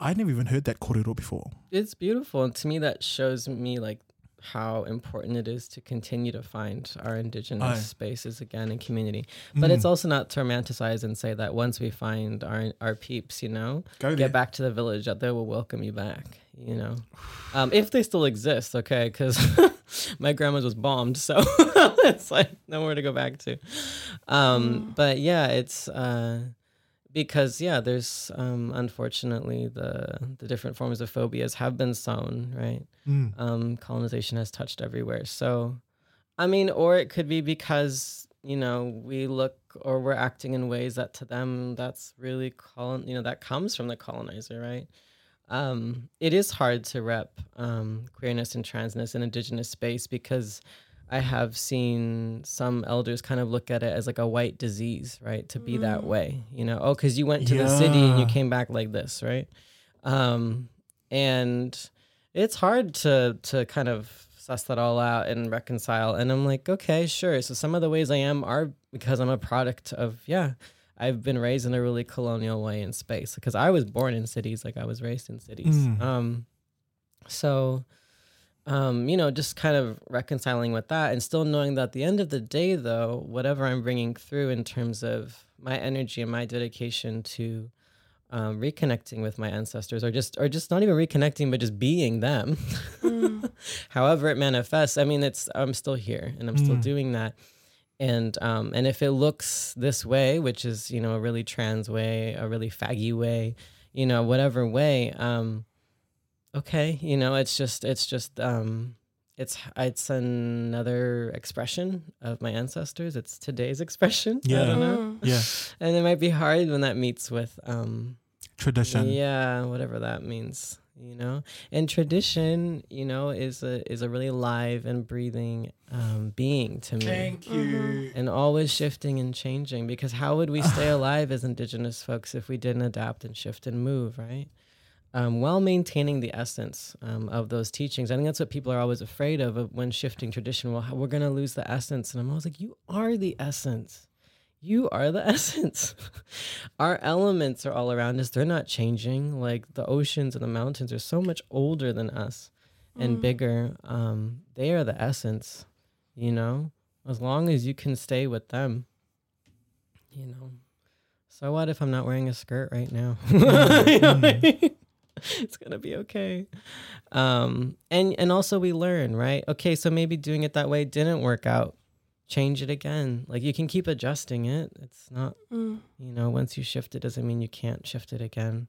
Speaker 1: I never even heard that korero before.
Speaker 3: it's beautiful, and to me, that shows me like how important it is to continue to find our indigenous
Speaker 1: Aye.
Speaker 3: spaces again in community. But it's
Speaker 1: Mm.
Speaker 3: also not to romanticize and say that once we find our our peeps, you know,
Speaker 1: go there.
Speaker 3: get back to the village that they will welcome you back you know um, if they still exist okay because [laughs] my grandma's was bombed so [laughs] it's like nowhere to go back to um,
Speaker 2: Mm.
Speaker 3: but yeah it's uh, because yeah there's um, unfortunately the the different forms of phobias have been sown right
Speaker 1: Mm.
Speaker 3: um, colonization has touched everywhere. So, I mean, or it could be because you know we look or we're acting in ways that to them that's really colon, you know, that comes from the colonizer, right? Um, it is hard to rep um, queerness and transness in indigenous space because I have seen some elders kind of look at it as like a white disease, right? To be that
Speaker 2: Mm.
Speaker 3: way, you know, oh, because you went to the city and you came back like this, right? Um, and it's hard to to kind of suss that all out and reconcile. And I'm like, okay, sure. So some of the ways I am are because I'm a product of yeah. I've been raised in a really colonial way in space because I was born in cities, like I was raised in cities.
Speaker 1: Mm.
Speaker 3: Um, so, um, you know, just kind of reconciling with that and still knowing that at the end of the day, though, whatever I'm bringing through in terms of my energy and my dedication to um, reconnecting with my ancestors, or just or just not even reconnecting, but just being them,
Speaker 2: Mm. [laughs]
Speaker 3: however it manifests. I mean, it's I'm still here and I'm still
Speaker 1: Mm.
Speaker 3: doing that. And um, and if it looks this way, which is you know a really trans way, a really faggy way, you know whatever way, um, okay, you know it's just it's just um, it's it's another expression of my ancestors. It's today's [laughs] expression. Yeah. I
Speaker 1: Yeah.
Speaker 3: don't know.
Speaker 2: Mm.
Speaker 1: Yeah. [laughs]
Speaker 3: And it might be hard when that meets with um,
Speaker 1: Tradition.
Speaker 3: yeah, whatever that means, you know. And tradition, you know, is a is a really live and breathing um, being to me,
Speaker 1: Thank you.
Speaker 3: and always shifting and changing. Because how would we stay [sighs] alive as Indigenous folks if we didn't adapt and shift and move, right? Um, while maintaining the essence um, of those teachings. I think that's what people are always afraid of, of when shifting tradition. Well, we're going to lose the essence. And I'm always like, you are the essence. You are the [laughs] essence. Our elements are all around us. They're not changing. Like the oceans and the mountains are so much older than us and
Speaker 2: Mm.
Speaker 3: bigger. Um, they are the essence, you know? As long as you can stay with them, you know, so what if I'm not wearing a skirt right now? [laughs] [laughs]
Speaker 1: Mm. [laughs]
Speaker 3: it's gonna be okay. Um, and and also we learn, right? Okay, so maybe doing it that way didn't work out. Change it again. Like you can keep adjusting it. It's not,
Speaker 2: Mm.
Speaker 3: you know, once you shift it doesn't mean you can't shift it again.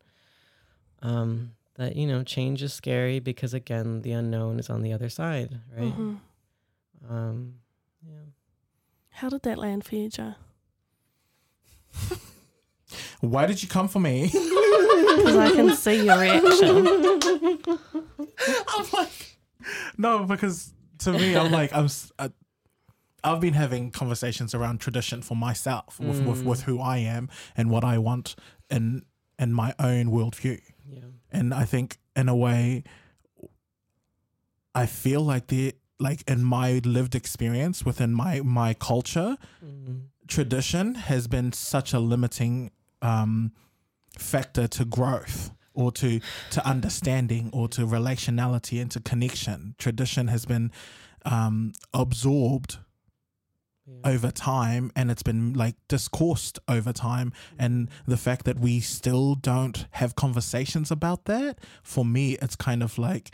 Speaker 3: Um, that you know, change is scary because again, the unknown is on the other side, right?
Speaker 2: Mhm.
Speaker 3: Um, yeah.
Speaker 2: How did that land for you, Joe?
Speaker 1: Why did you come for me? [laughs]
Speaker 2: Because I can see your reaction. [laughs]
Speaker 1: I'm like, no, because to me, I'm like, I'm. I've been having conversations around tradition for myself, with, with
Speaker 3: Mm.
Speaker 1: with who I am and what I want in in my own worldview.
Speaker 3: Yeah.
Speaker 1: And I think, in a way, I feel like the like in my lived experience within my my culture,
Speaker 3: Mm.
Speaker 1: tradition has been such a limiting um, factor to growth or to to understanding or to relationality and to connection. Tradition has been um, absorbed
Speaker 3: Yeah.
Speaker 1: over time and it's been like discoursed over time and the fact that we still don't have conversations about that for me it's kind of like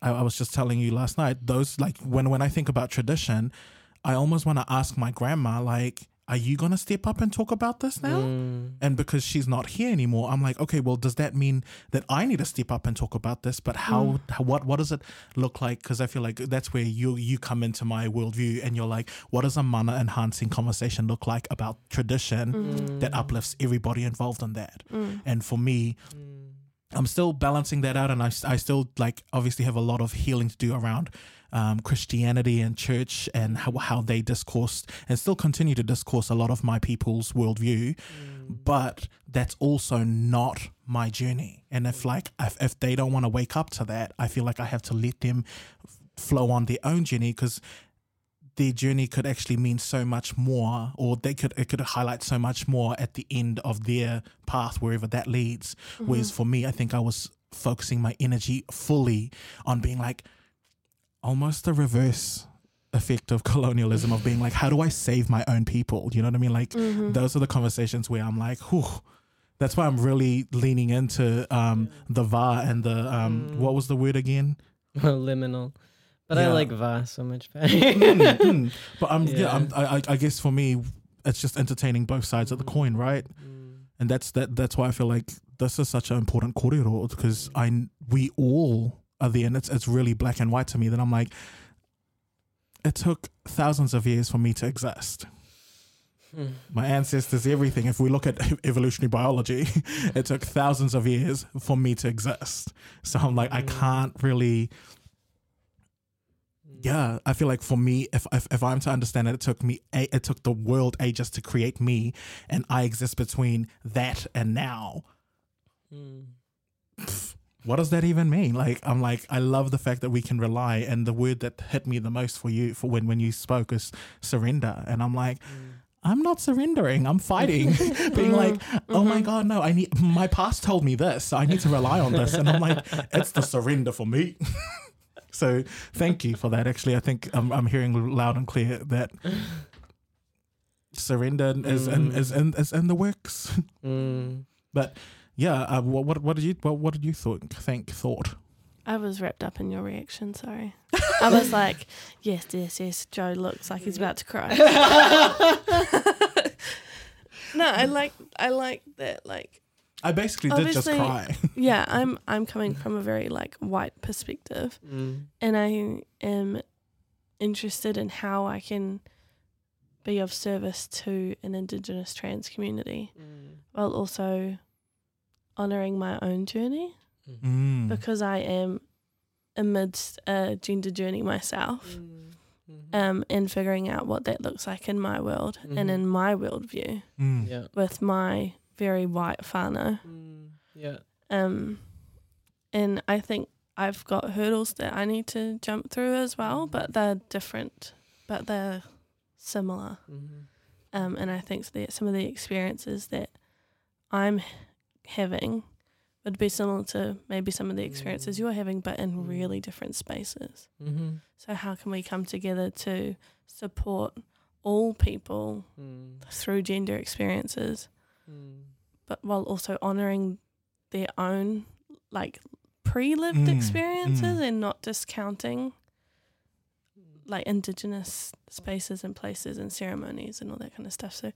Speaker 1: I, I was just telling you last night those like when when i think about tradition i almost want to ask my grandma like are you gonna step up and talk about this now
Speaker 3: Mm.
Speaker 1: and because she's not here anymore i'm like okay well does that mean that i need to step up and talk about this but how, how what what does it look like because i feel like that's where you you come into my worldview and you're like what does a mana enhancing conversation look like about tradition
Speaker 2: Mm.
Speaker 1: that uplifts everybody involved in that
Speaker 2: Mm.
Speaker 1: and for me
Speaker 3: Mm.
Speaker 1: i'm still balancing that out and i, I still like obviously have a lot of healing to do around um, Christianity and church and how, how they discoursed and still continue to discourse a lot of my people's worldview. But that's also not my journey. And if like if, if they don't want to wake up to that i feel like i have to let them flow on their own journey because their journey could actually mean so much more or they could it could highlight so much more at the end of their path wherever that leads. Whereas for me i think i was focusing my energy fully on being like almost the reverse effect of [laughs] colonialism of being like how do i save my own people you know what i mean like
Speaker 2: Mhm.
Speaker 1: those are the conversations where I'm like, whew. That's why I'm really leaning into um, the va and the um,
Speaker 3: Mm.
Speaker 1: what was the word again? [laughs]
Speaker 3: liminal. But I like Va so much better.
Speaker 1: Mm, mm. [laughs] But I'm yeah,
Speaker 3: Yeah.
Speaker 1: I'm, I, I- I guess for me, it's just entertaining both sides of the coin, right?
Speaker 3: Mm.
Speaker 1: And that's that. That's why I feel like this is such an important korero because I we all are there, and it's it's really black and white to me. That I'm like, it took thousands of years for me to exist.
Speaker 3: Mm.
Speaker 1: my ancestors, everything. If we look at [laughs] evolutionary biology, [laughs] it took thousands of years for me to exist. So I'm like, I
Speaker 3: Mm.
Speaker 1: can't really. Yeah, I feel like for me, if if, if I'm to understand it, it took me, it took the world ages to create me, and I exist between that and now.
Speaker 3: Mm.
Speaker 1: What does that even mean? Like, I'm like, I love the fact that we can rely, and the word that hit me the most for you for when when you spoke is surrender, and I'm like.
Speaker 3: Mm.
Speaker 1: I'm not surrendering. I'm fighting, [laughs] [laughs] being like, oh my
Speaker 2: Mhm.
Speaker 1: god, no! I need my past told me this, so I need to rely on this, and I'm like, [laughs] it's the surrender for me. so thank you for that. Actually, I think I'm, I'm hearing loud and clear that surrender is in,
Speaker 3: Mm.
Speaker 1: is in is in the works.
Speaker 3: Mm.
Speaker 1: Yeah. Uh, what, what what did you what, what did you thought think thought?
Speaker 2: I was wrapped up in your reaction. Sorry. I was [laughs] like, yes, yes, yes. Joe looks like he's about to cry. [laughs] no, I like, I like that. Like,
Speaker 1: I basically did just cry. [laughs]
Speaker 2: yeah, I'm, I'm coming from a very like white perspective,
Speaker 3: Mm.
Speaker 2: and I am interested in how I can be of service to an Indigenous trans community
Speaker 3: Mm.
Speaker 2: while also honoring my own journey
Speaker 1: Mm.
Speaker 2: because I am amidst a gender journey myself.
Speaker 3: Mm. Mhm.
Speaker 2: um, and figuring out what that looks like in my world and
Speaker 3: Mhm.
Speaker 2: in my worldview
Speaker 1: Mm.
Speaker 3: Yeah.
Speaker 2: with my very white whānau.
Speaker 3: Mm. Yeah.
Speaker 2: Um, and I think I've got hurdles that I need to jump through as well, but they're different, but they're similar.
Speaker 3: Mhm.
Speaker 2: Um, and I think that some of the experiences that I'm having would be similar to maybe some of the experiences
Speaker 3: Mm.
Speaker 2: you're having, but in
Speaker 3: Mm.
Speaker 2: really different spaces.
Speaker 3: Mhm.
Speaker 2: So how can we come together to support all people
Speaker 3: Mm.
Speaker 2: through gender experiences,
Speaker 3: Mm.
Speaker 2: but while also honoring their own like pre-lived
Speaker 1: Mm,
Speaker 2: experiences
Speaker 1: mm.
Speaker 2: and not discounting like indigenous spaces and places and ceremonies and all that kind of stuff. So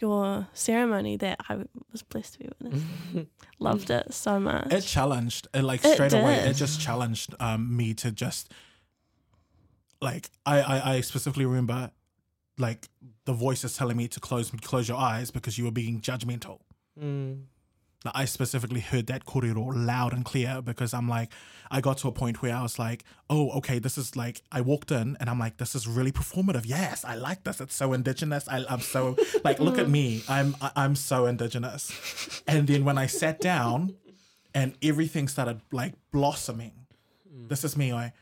Speaker 2: your ceremony that I was blessed to be witness, [laughs] loved it so much.
Speaker 1: It challenged, it like
Speaker 2: It
Speaker 1: straight away, it just challenged um, me to just like I, I I specifically remember like the voice voices telling me to close close your eyes because you were being judgmental.
Speaker 3: Mm.
Speaker 1: Like, I specifically heard that korero loud and clear because I'm like, I got to a point where I was like, oh, okay, this is like, I walked in and I'm like, this is really performative. Yes, I like this. It's so indigenous. I, I'm so like, look at me. I'm I- I'm so indigenous. And then when I sat down, and everything started like blossoming. This is me. I.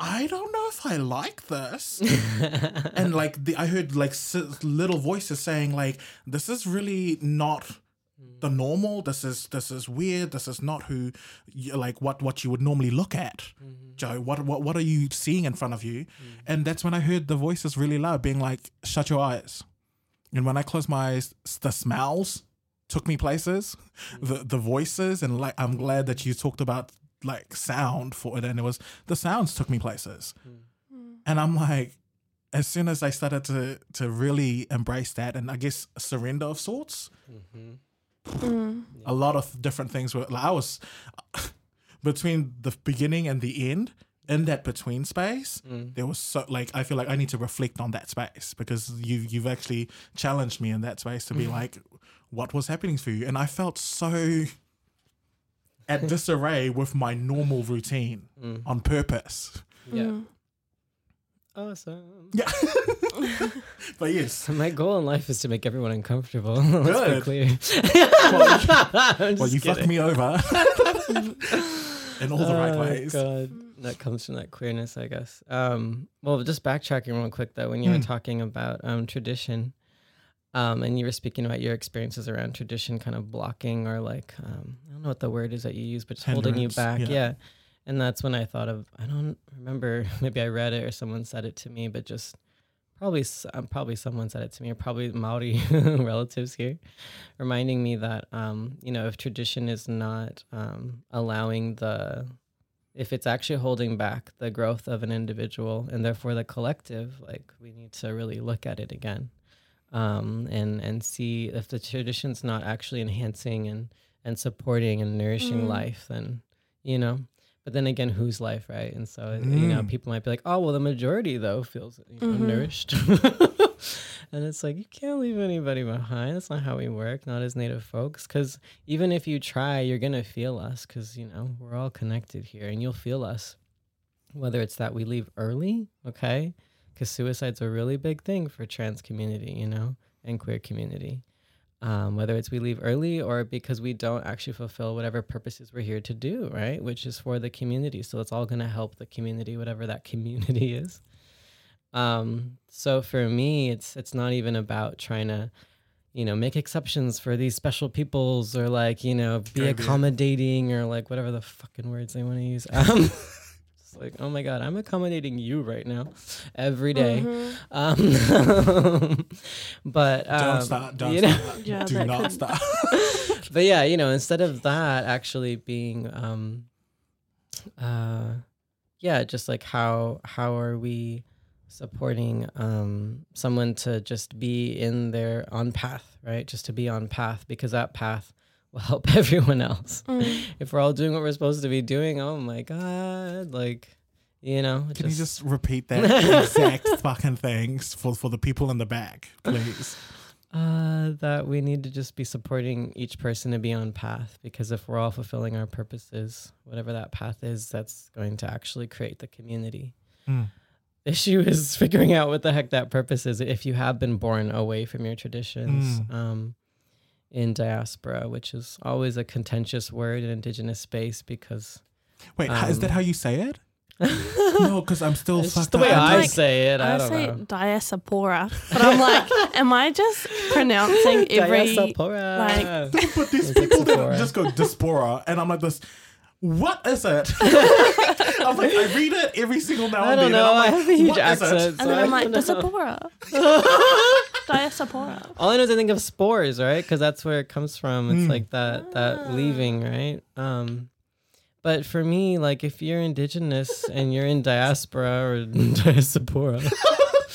Speaker 1: I don't know if I like this [laughs] and like the, I heard like s- little voices saying like this is really not Mm. the normal. This is this is weird. This is not who you, like what what you would normally look at. Mm-hmm. Joe, what what what are you seeing in front of you? Mm. And that's when I heard the voices really loud, being like, "Shut your eyes." And when I closed my eyes, the smells took me places. Mm. The the voices and like I'm glad that you talked about like sound for it, and it was the sounds took me places. And I'm like, as soon as I started to to really embrace that, and I guess surrender of sorts, mm-hmm.
Speaker 2: Mm.
Speaker 1: a lot of different things were. Like I was [laughs] between the beginning and the end. In that between space, mm. there was so like I feel like I need to reflect on that space because you you've actually challenged me in that space to be mm. like, what was happening for you? And I felt so at [laughs] disarray with my normal routine mm. on purpose.
Speaker 3: Yeah.
Speaker 2: Mm.
Speaker 3: Awesome.
Speaker 1: Yeah. [laughs] but yes.
Speaker 3: My goal in life is to make everyone uncomfortable. [laughs] Let's
Speaker 1: Good.
Speaker 3: be clear.
Speaker 1: Well, [laughs]
Speaker 3: I'm
Speaker 1: well you fucked me over in all the right
Speaker 3: Oh,
Speaker 1: ways.
Speaker 3: God. That comes from that queerness, I guess. Um, well, just backtracking real quick though, when you were
Speaker 1: Mm.
Speaker 3: talking about um, tradition, um, and you were speaking about your experiences around tradition, kind of blocking or like um, I don't know what the word is that you use, but just holding you back.
Speaker 1: yeah.
Speaker 3: Yeah. And that's when I thought of I don't remember [laughs] maybe I read it or someone said it to me, but just probably um, probably someone said it to me or probably [laughs] Maori [laughs] relatives here, reminding me that um, you know if tradition is not um, allowing the if it's actually holding back the growth of an individual and therefore the collective, like we need to really look at it again, um, and and see if the tradition's not actually enhancing and and supporting and nourishing
Speaker 2: Mm.
Speaker 3: life, then you know. But then again, whose life, right? And so you know,
Speaker 1: Mm.
Speaker 3: people might be like, "Oh, well, the majority though feels you know,
Speaker 2: Mhm.
Speaker 3: nourished," [laughs] and it's like you can't leave anybody behind. That's not how we work, not as Native folks. Because even if you try, you're gonna feel us, because you know we're all connected here, and you'll feel us. Whether it's that we leave early, okay, because suicide's a really big thing for trans community, you know, and queer community. Um, whether it's we leave early or because we don't actually fulfill whatever purposes we're here to do, right? Which is for the community. So it's all going to help the community, whatever that [laughs] community is. Um, so for me, it's it's not even about trying to, you know, make exceptions for these special peoples or like you know be accommodating or like whatever the fucking words they want to use. [laughs] Um, it's like oh my god, I'm accommodating you right now, every day.
Speaker 2: Mhm.
Speaker 3: Um, [laughs] but
Speaker 1: Don't
Speaker 3: um,
Speaker 1: start. Don't
Speaker 3: you know,
Speaker 1: start.
Speaker 2: Yeah,
Speaker 1: Do not
Speaker 2: could-
Speaker 1: start. [laughs]
Speaker 3: but yeah, you know, instead of that actually being, um, uh, yeah, just like how how are we supporting um someone to just be in their on path, right? Just to be on path because that path [laughs] will help [laughs] everyone else.
Speaker 2: Mm.
Speaker 3: If we're all doing what we're supposed to be doing, oh my god, like you know,
Speaker 1: Can you just repeat that [laughs] exact fucking things for, for the people in the back, please?
Speaker 3: Uh, that we need to just be supporting each person to be on path because if we're all fulfilling our purposes, whatever that path is, that's going to actually create the community.
Speaker 1: Mm.
Speaker 3: The issue is figuring out what the heck that purpose is if you have been born away from your traditions
Speaker 1: Mm.
Speaker 3: um, in diaspora, which is always a contentious word in indigenous space because
Speaker 1: Wait, is that
Speaker 3: Um,
Speaker 1: how you say it? [laughs] no, because I'm still
Speaker 3: it's
Speaker 1: fucked
Speaker 3: just the way
Speaker 1: up.
Speaker 3: I
Speaker 2: like-
Speaker 3: say it. I,
Speaker 2: I,
Speaker 3: don't
Speaker 2: say
Speaker 3: know.
Speaker 2: diaspora, but I'm like, [laughs] am I just pronouncing [laughs] every?
Speaker 3: Diaspora.
Speaker 2: like-
Speaker 1: But these
Speaker 3: It's
Speaker 1: people that
Speaker 3: Sephora.
Speaker 1: just go diaspora, and I'm like this. What is it? I'm like, I read it every single now
Speaker 3: I
Speaker 1: and
Speaker 3: don't
Speaker 1: then.
Speaker 3: know.
Speaker 1: And
Speaker 3: I
Speaker 1: I'm like,
Speaker 3: have a huge
Speaker 1: "What is it?"
Speaker 3: accent.
Speaker 2: And then
Speaker 3: I
Speaker 2: I'm like,
Speaker 3: don't know.
Speaker 2: diaspora. diaspora.
Speaker 3: All I know is I think of spores, right? Because that's where it comes from. It's
Speaker 1: Mm.
Speaker 3: like that that
Speaker 2: Ah.
Speaker 3: leaving, right? Um, but for me, like if you're indigenous and you're in diaspora or [laughs] diaspora,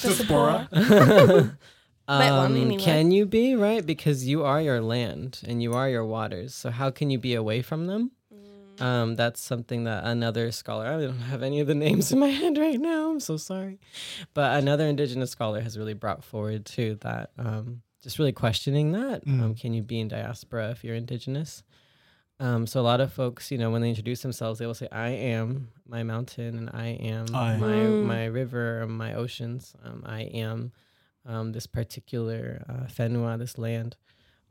Speaker 2: Diaspora. [laughs] [laughs]
Speaker 3: um,
Speaker 2: anyway.
Speaker 3: can you be right? Because you are your land and you are your waters. So how can you be away from them? Um, that's something that another scholar, I don't have any of the names in my head right now. I'm so sorry. But another indigenous scholar has really brought forward too that um, just really questioning that.
Speaker 1: Mm.
Speaker 3: Um, can you be in diaspora if you're indigenous? Um, so a lot of folks, you know, when they introduce themselves, they will say, "I am my mountain, and I am
Speaker 1: I.
Speaker 3: my
Speaker 2: Mm.
Speaker 3: my river, my oceans. Um, I am um, this particular uh, Fenua, this land."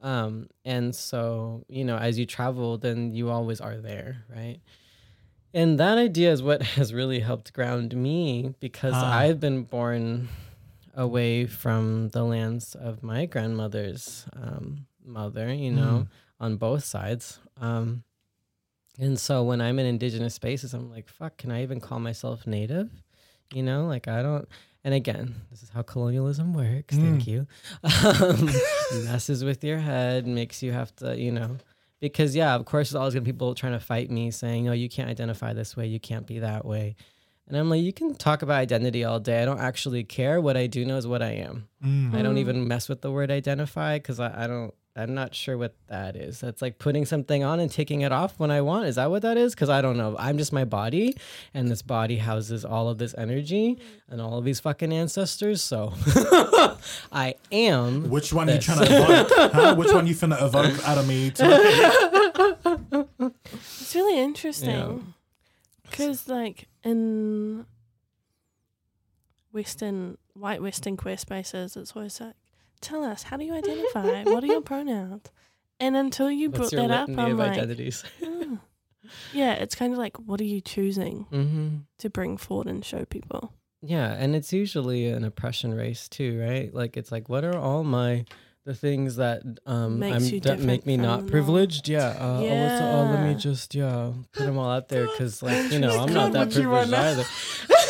Speaker 3: Um, and so, you know, as you travel, then you always are there, right? And that idea is what [laughs] has really helped ground me because
Speaker 1: Ah.
Speaker 3: I've been born away from the lands of my grandmother's um, mother, you know, on both sides. Um, and so when I'm in indigenous spaces, I'm like, fuck, can I even call myself native? You know, like I don't. And again, this is how colonialism works. Thank
Speaker 1: Mm.
Speaker 3: you. [laughs] Um, messes with your head, makes you have to, you know, because yeah, of course, there's always gonna be people trying to fight me, saying, "Oh, you can't identify this way, you can't be that way," and I'm like, you can talk about identity all day. I don't actually care. What I do know is what I am.
Speaker 1: Mm.
Speaker 3: I don't even mess with the word identify because I, I don't. I'm not sure what that is. That's like putting something on and taking it off when I want. Is that what that is? Because I don't know. I'm just my body, and this body houses all of this energy mm. and all of these fucking ancestors. So [laughs] I am.
Speaker 1: Which one are
Speaker 3: you
Speaker 1: trying to evoke? huh? Which one you finna evoke out of me? To
Speaker 2: It's really interesting because, like, in Western, white Western queer spaces, it's always like, tell us, how do you identify? what are your [laughs] pronouns? And until you
Speaker 3: What's
Speaker 2: brought that up, I'm like,
Speaker 3: identities?
Speaker 2: "Oh." yeah, it's kind of like, what are you choosing
Speaker 3: mm-hmm.
Speaker 2: to bring forward and show people?
Speaker 3: Yeah, and it's usually an oppression race too, right? Like it's like, what are all my the things that um I'm, that make me not privileged? Yeah. Uh, Oh, what's, oh, let me just yeah put them all out there because [laughs] like you know I'm not that
Speaker 1: would you right
Speaker 3: privileged either. [laughs]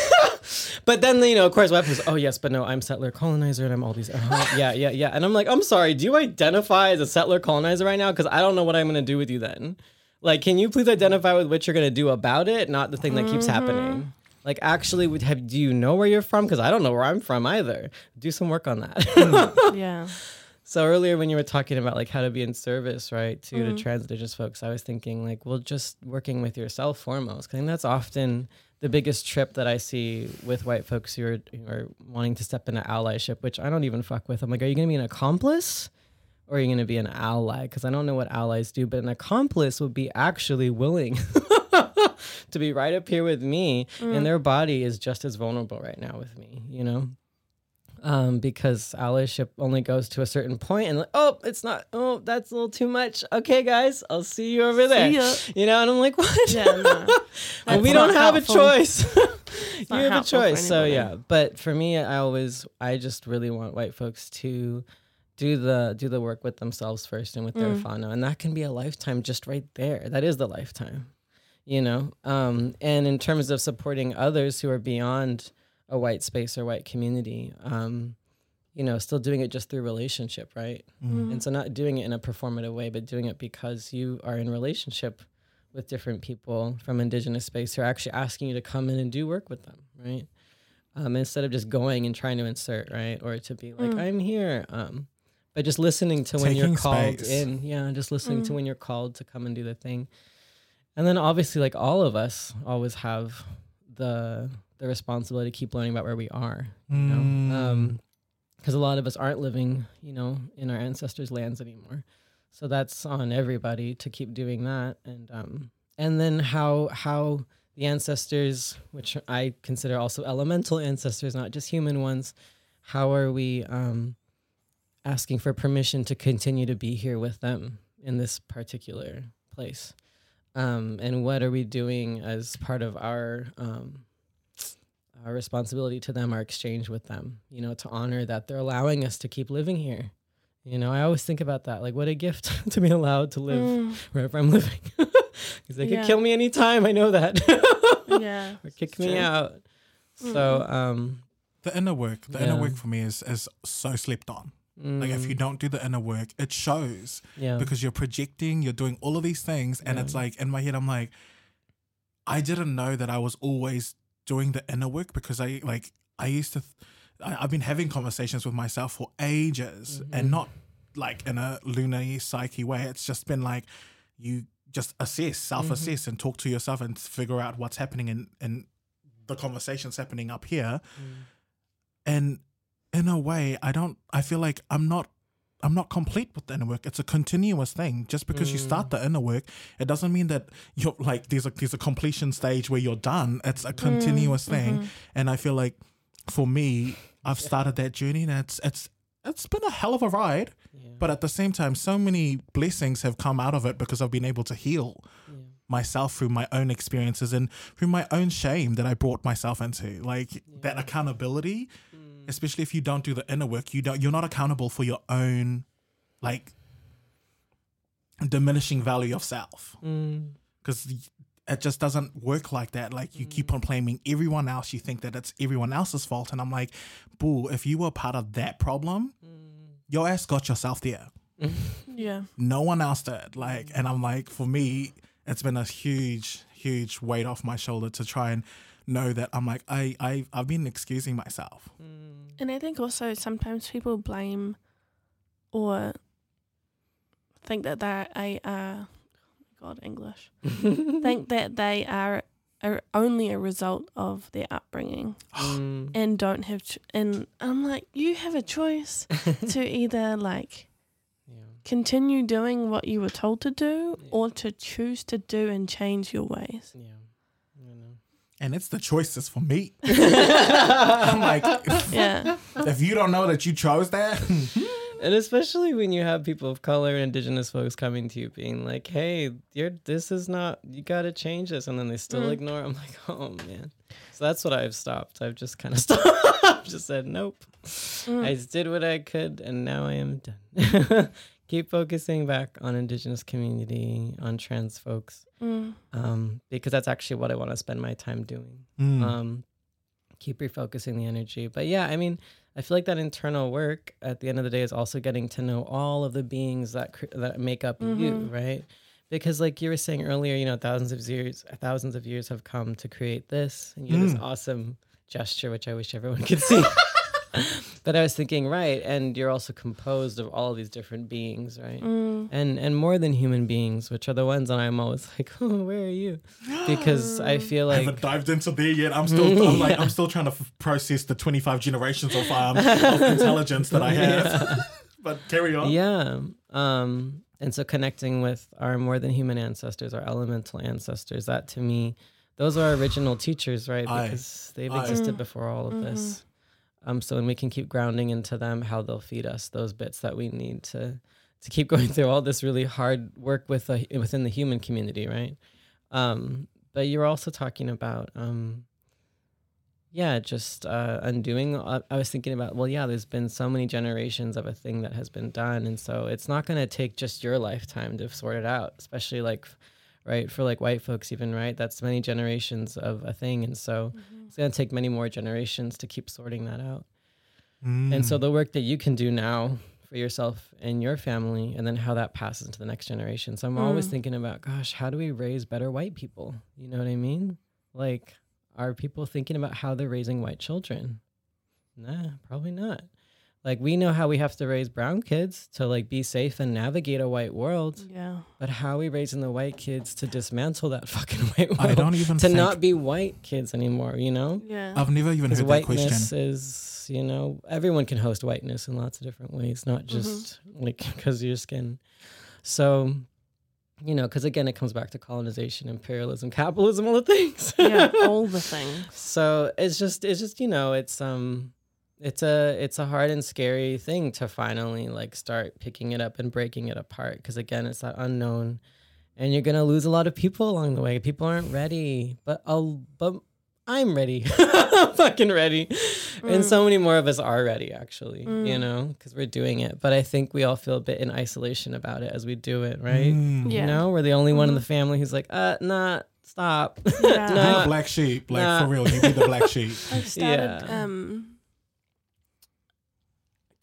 Speaker 3: but then you know, of course, what happens? Oh yes, but no, I'm settler colonizer and I'm all these. Uh-huh, yeah, yeah, yeah. And I'm like, I'm sorry. Do you identify as a settler colonizer right now? Because I don't know what I'm gonna do with you then. Like, can you please identify with what you're gonna do about it, not the thing that keeps mm-hmm. happening? Like, actually, would have do you know where you're from? Because I don't know where I'm from either. Do some work on that. Mm-hmm.
Speaker 2: yeah. [laughs]
Speaker 3: so earlier, when you were talking about like how to be in service, right, to the mm-hmm. trans indigenous folks, I was thinking like, well, just working with yourself foremost. I think that's often the biggest trip that I see with white folks who are, who are wanting to step into allyship, which I don't even fuck with. I'm like, are you gonna be an accomplice? Or are you going to be an ally? Because I don't know what allies do, but an accomplice would be actually willing [laughs] to be right up here with me, and mm. their body is just as vulnerable right now with me, you know? Um, because allyship only goes to a certain point, and like, oh, it's not. Oh, that's a little too much. Okay, guys, I'll see you over there. You know, and I'm like, [laughs] what?
Speaker 2: Yeah, no.
Speaker 3: And [laughs] we don't have
Speaker 2: helpful.
Speaker 3: a choice. [laughs] you have a choice. So yeah, but for me, I always, I just really want white folks to do the do the work with themselves first and with their
Speaker 2: Mm.
Speaker 3: whānau, and that can be a lifetime just right there. That is the lifetime, you know. Um, and in terms of supporting others who are beyond a white space or white community, um, you know, still doing it just through relationship, right?
Speaker 2: Mm.
Speaker 3: And so not doing it in a performative way, but doing it because you are in relationship with different people from indigenous space who are actually asking you to come in and do work with them, right? Um, instead of just going and trying to insert, right? Or to be like,
Speaker 2: Mm.
Speaker 3: I'm here. Um, but just listening to when you're called
Speaker 1: space.
Speaker 3: in. Yeah, just listening to
Speaker 2: Mm.
Speaker 3: when you're called to come and do the thing. And then obviously, like all of us always have the the responsibility to keep learning about where we are you know?
Speaker 1: Mm.
Speaker 3: um because a lot of us aren't living you know in our ancestors lands anymore. So that's on everybody to keep doing that. And um and then how how the ancestors which i consider also elemental ancestors not just human ones how are we um asking for permission to continue to be here with them in this particular place um and what are we doing as part of our um our responsibility to them, our exchange with them, you know, to honor that they're allowing us to keep living here. You know, I always think about that. Like, what a gift [laughs] to be allowed to live
Speaker 2: Mm.
Speaker 3: wherever I'm living. [laughs] Because they
Speaker 2: Yeah.
Speaker 3: could kill me anytime. I know that. [laughs]
Speaker 2: yeah.
Speaker 3: or kick me
Speaker 2: true.
Speaker 3: out. So, um,
Speaker 1: The inner work, the inner work for me is is so slept on. Like if you
Speaker 3: mm,
Speaker 1: don't do the inner work, it shows
Speaker 3: yeah,
Speaker 1: because you're projecting, you're doing all of these things, and
Speaker 3: Yeah.
Speaker 1: it's like in my head, I'm like, I didn't know that I was always doing the inner work because I like I used to. Th- I, I've been having conversations with myself for ages, and
Speaker 3: Mhm.
Speaker 1: not like in a lunar psyche way. It's just been like you just assess, self assess, and talk to yourself and figure out what's happening in in the conversations happening up here.
Speaker 3: Mm.
Speaker 1: And in a way, I don't. I feel like I'm not. I'm not complete with the inner work. It's a continuous thing. Just because you start the inner work, it doesn't mean that you're like there's a there's a completion stage where you're done. It's a continuous thing, and I feel like for me, I've started that journey, and it's it's it's been a hell of a ride.
Speaker 3: yeah,
Speaker 1: But at the same time, so many blessings have come out of it because I've been able to heal
Speaker 3: yeah.
Speaker 1: myself through my own experiences and through my own shame that I brought myself into. Like that accountability,
Speaker 3: Mm. Mm.
Speaker 1: especially if you don't do the inner work, you don't you're not accountable for your own like diminishing value of self.
Speaker 3: Mm.
Speaker 1: Because it just doesn't work like that. Like you keep mm. on blaming everyone else. You think that it's everyone else's fault. And I'm like, boo, if you were part of that problem, mm. your ass got yourself there [laughs]
Speaker 2: Yeah.
Speaker 1: no one else did. Like, and I'm like, for me, it's been a huge, huge weight off my shoulder to try and know that I'm like, I, I, I've been excusing myself.
Speaker 2: And I think also sometimes people blame or think that they're a uh, God English [laughs] think that they are are only a result of their upbringing
Speaker 3: Mm.
Speaker 2: and don't have ch- and I'm like you have a choice [laughs] to either like
Speaker 3: yeah.
Speaker 2: continue doing what you were told to do
Speaker 3: Yeah.
Speaker 2: or to choose to do and change your ways.
Speaker 3: Yeah. I know.
Speaker 1: And it's the choices for me. [laughs] I'm like,
Speaker 2: Yeah. [laughs]
Speaker 1: if you don't know that you chose that, [laughs]
Speaker 3: And especially when you have people of color and indigenous folks coming to you being like, "Hey, you're this is not you got to change this," and then they still
Speaker 2: Mm.
Speaker 3: ignore. I'm like, "Oh man." So that's what I've stopped. I've just kind of stopped. just said, "Nope."
Speaker 2: Mm.
Speaker 3: I just did what I could, and now I am done. Keep focusing back on indigenous community, on trans folks,
Speaker 2: Mm.
Speaker 3: um, because that's actually what I want to spend my time doing
Speaker 1: Mm.
Speaker 3: um keep refocusing the energy but yeah i mean i feel like that internal work at the end of the day is also getting to know all of the beings that cr- that make up you
Speaker 2: Mhm.
Speaker 3: right because like you were saying earlier you know thousands of years thousands of years have come to create this and you have this
Speaker 1: Mm.
Speaker 3: awesome gesture which i wish everyone could [laughs] see [laughs] but i was thinking right and you're also composed of all these different beings right
Speaker 2: Mm.
Speaker 3: and and more than human beings which are the ones that i'm always [laughs] like oh where are you because i [gasps] feel like I
Speaker 1: haven't dived into there yet. I'm still, I'm like, I'm still trying to f- process the 25 generations of, um, of [laughs] intelligence that I have. but carry on.
Speaker 3: Yeah. Um, and so connecting with our more than human ancestors, our elemental ancestors, that to me, those are our original teachers, right?
Speaker 1: Aye.
Speaker 3: Because they've
Speaker 1: Aye.
Speaker 3: existed
Speaker 2: Mm.
Speaker 3: before all of this. Um, so when we can keep grounding into them, how they'll feed us those bits that we need to to keep [laughs] going through all this really hard work with within the human community, right? Um, but you're also talking about um, yeah, just uh, undoing. Uh, I was thinking about, well, yeah, there's been so many generations of a thing that has been done. And so it's not going to take just your lifetime to sort it out, especially like, right, for like white folks, even, right? That's many generations of a thing. And so it's going to take many more generations to keep sorting that out. And
Speaker 1: Mm.
Speaker 3: so the work that you can do now for yourself and your family, and then how that passes into the next generation. So I'm always
Speaker 2: Mm.
Speaker 3: thinking about, gosh, how do we raise better white people? You know what I mean? Like, are people thinking about how they're raising white children? Nah, probably not. Like we know how we have to raise brown kids to like be safe and navigate a white world,
Speaker 2: Yeah.
Speaker 3: but how are we raising the white kids to dismantle that [laughs] fucking white world?
Speaker 1: I don't even
Speaker 3: to
Speaker 1: think,
Speaker 3: not be white kids anymore, you know?
Speaker 2: Yeah.
Speaker 1: I've never even heard that
Speaker 3: whiteness
Speaker 1: question.
Speaker 3: is, you know, everyone can host whiteness in lots of different ways, not just like [laughs] because of your skin. So, you know, because again, it comes back to colonization, imperialism, capitalism, all the things.
Speaker 2: yeah. [laughs] All the things.
Speaker 3: so it's just, it's just, you know, it's um, it's a, it's a hard and scary thing to finally like start picking it up and breaking it apart. Because again, it's that unknown, and you're gonna lose a lot of people along the way. People aren't ready, but I'll, but I'm ready. [laughs] I'm fucking ready. And
Speaker 2: Mm.
Speaker 3: so many more of us are ready, actually, you
Speaker 2: Mm.
Speaker 3: know, because we're doing it. But I think we all feel a bit in isolation about it as we do it, right?
Speaker 1: Mm.
Speaker 2: Yeah.
Speaker 3: You know, we're the only one in the family who's like, uh, nah, stop.
Speaker 2: Yeah. [laughs]
Speaker 1: Be the black sheep, like
Speaker 3: Nah.
Speaker 1: for real. You be the black [laughs] sheep.
Speaker 2: I've started
Speaker 3: Yeah.
Speaker 2: um,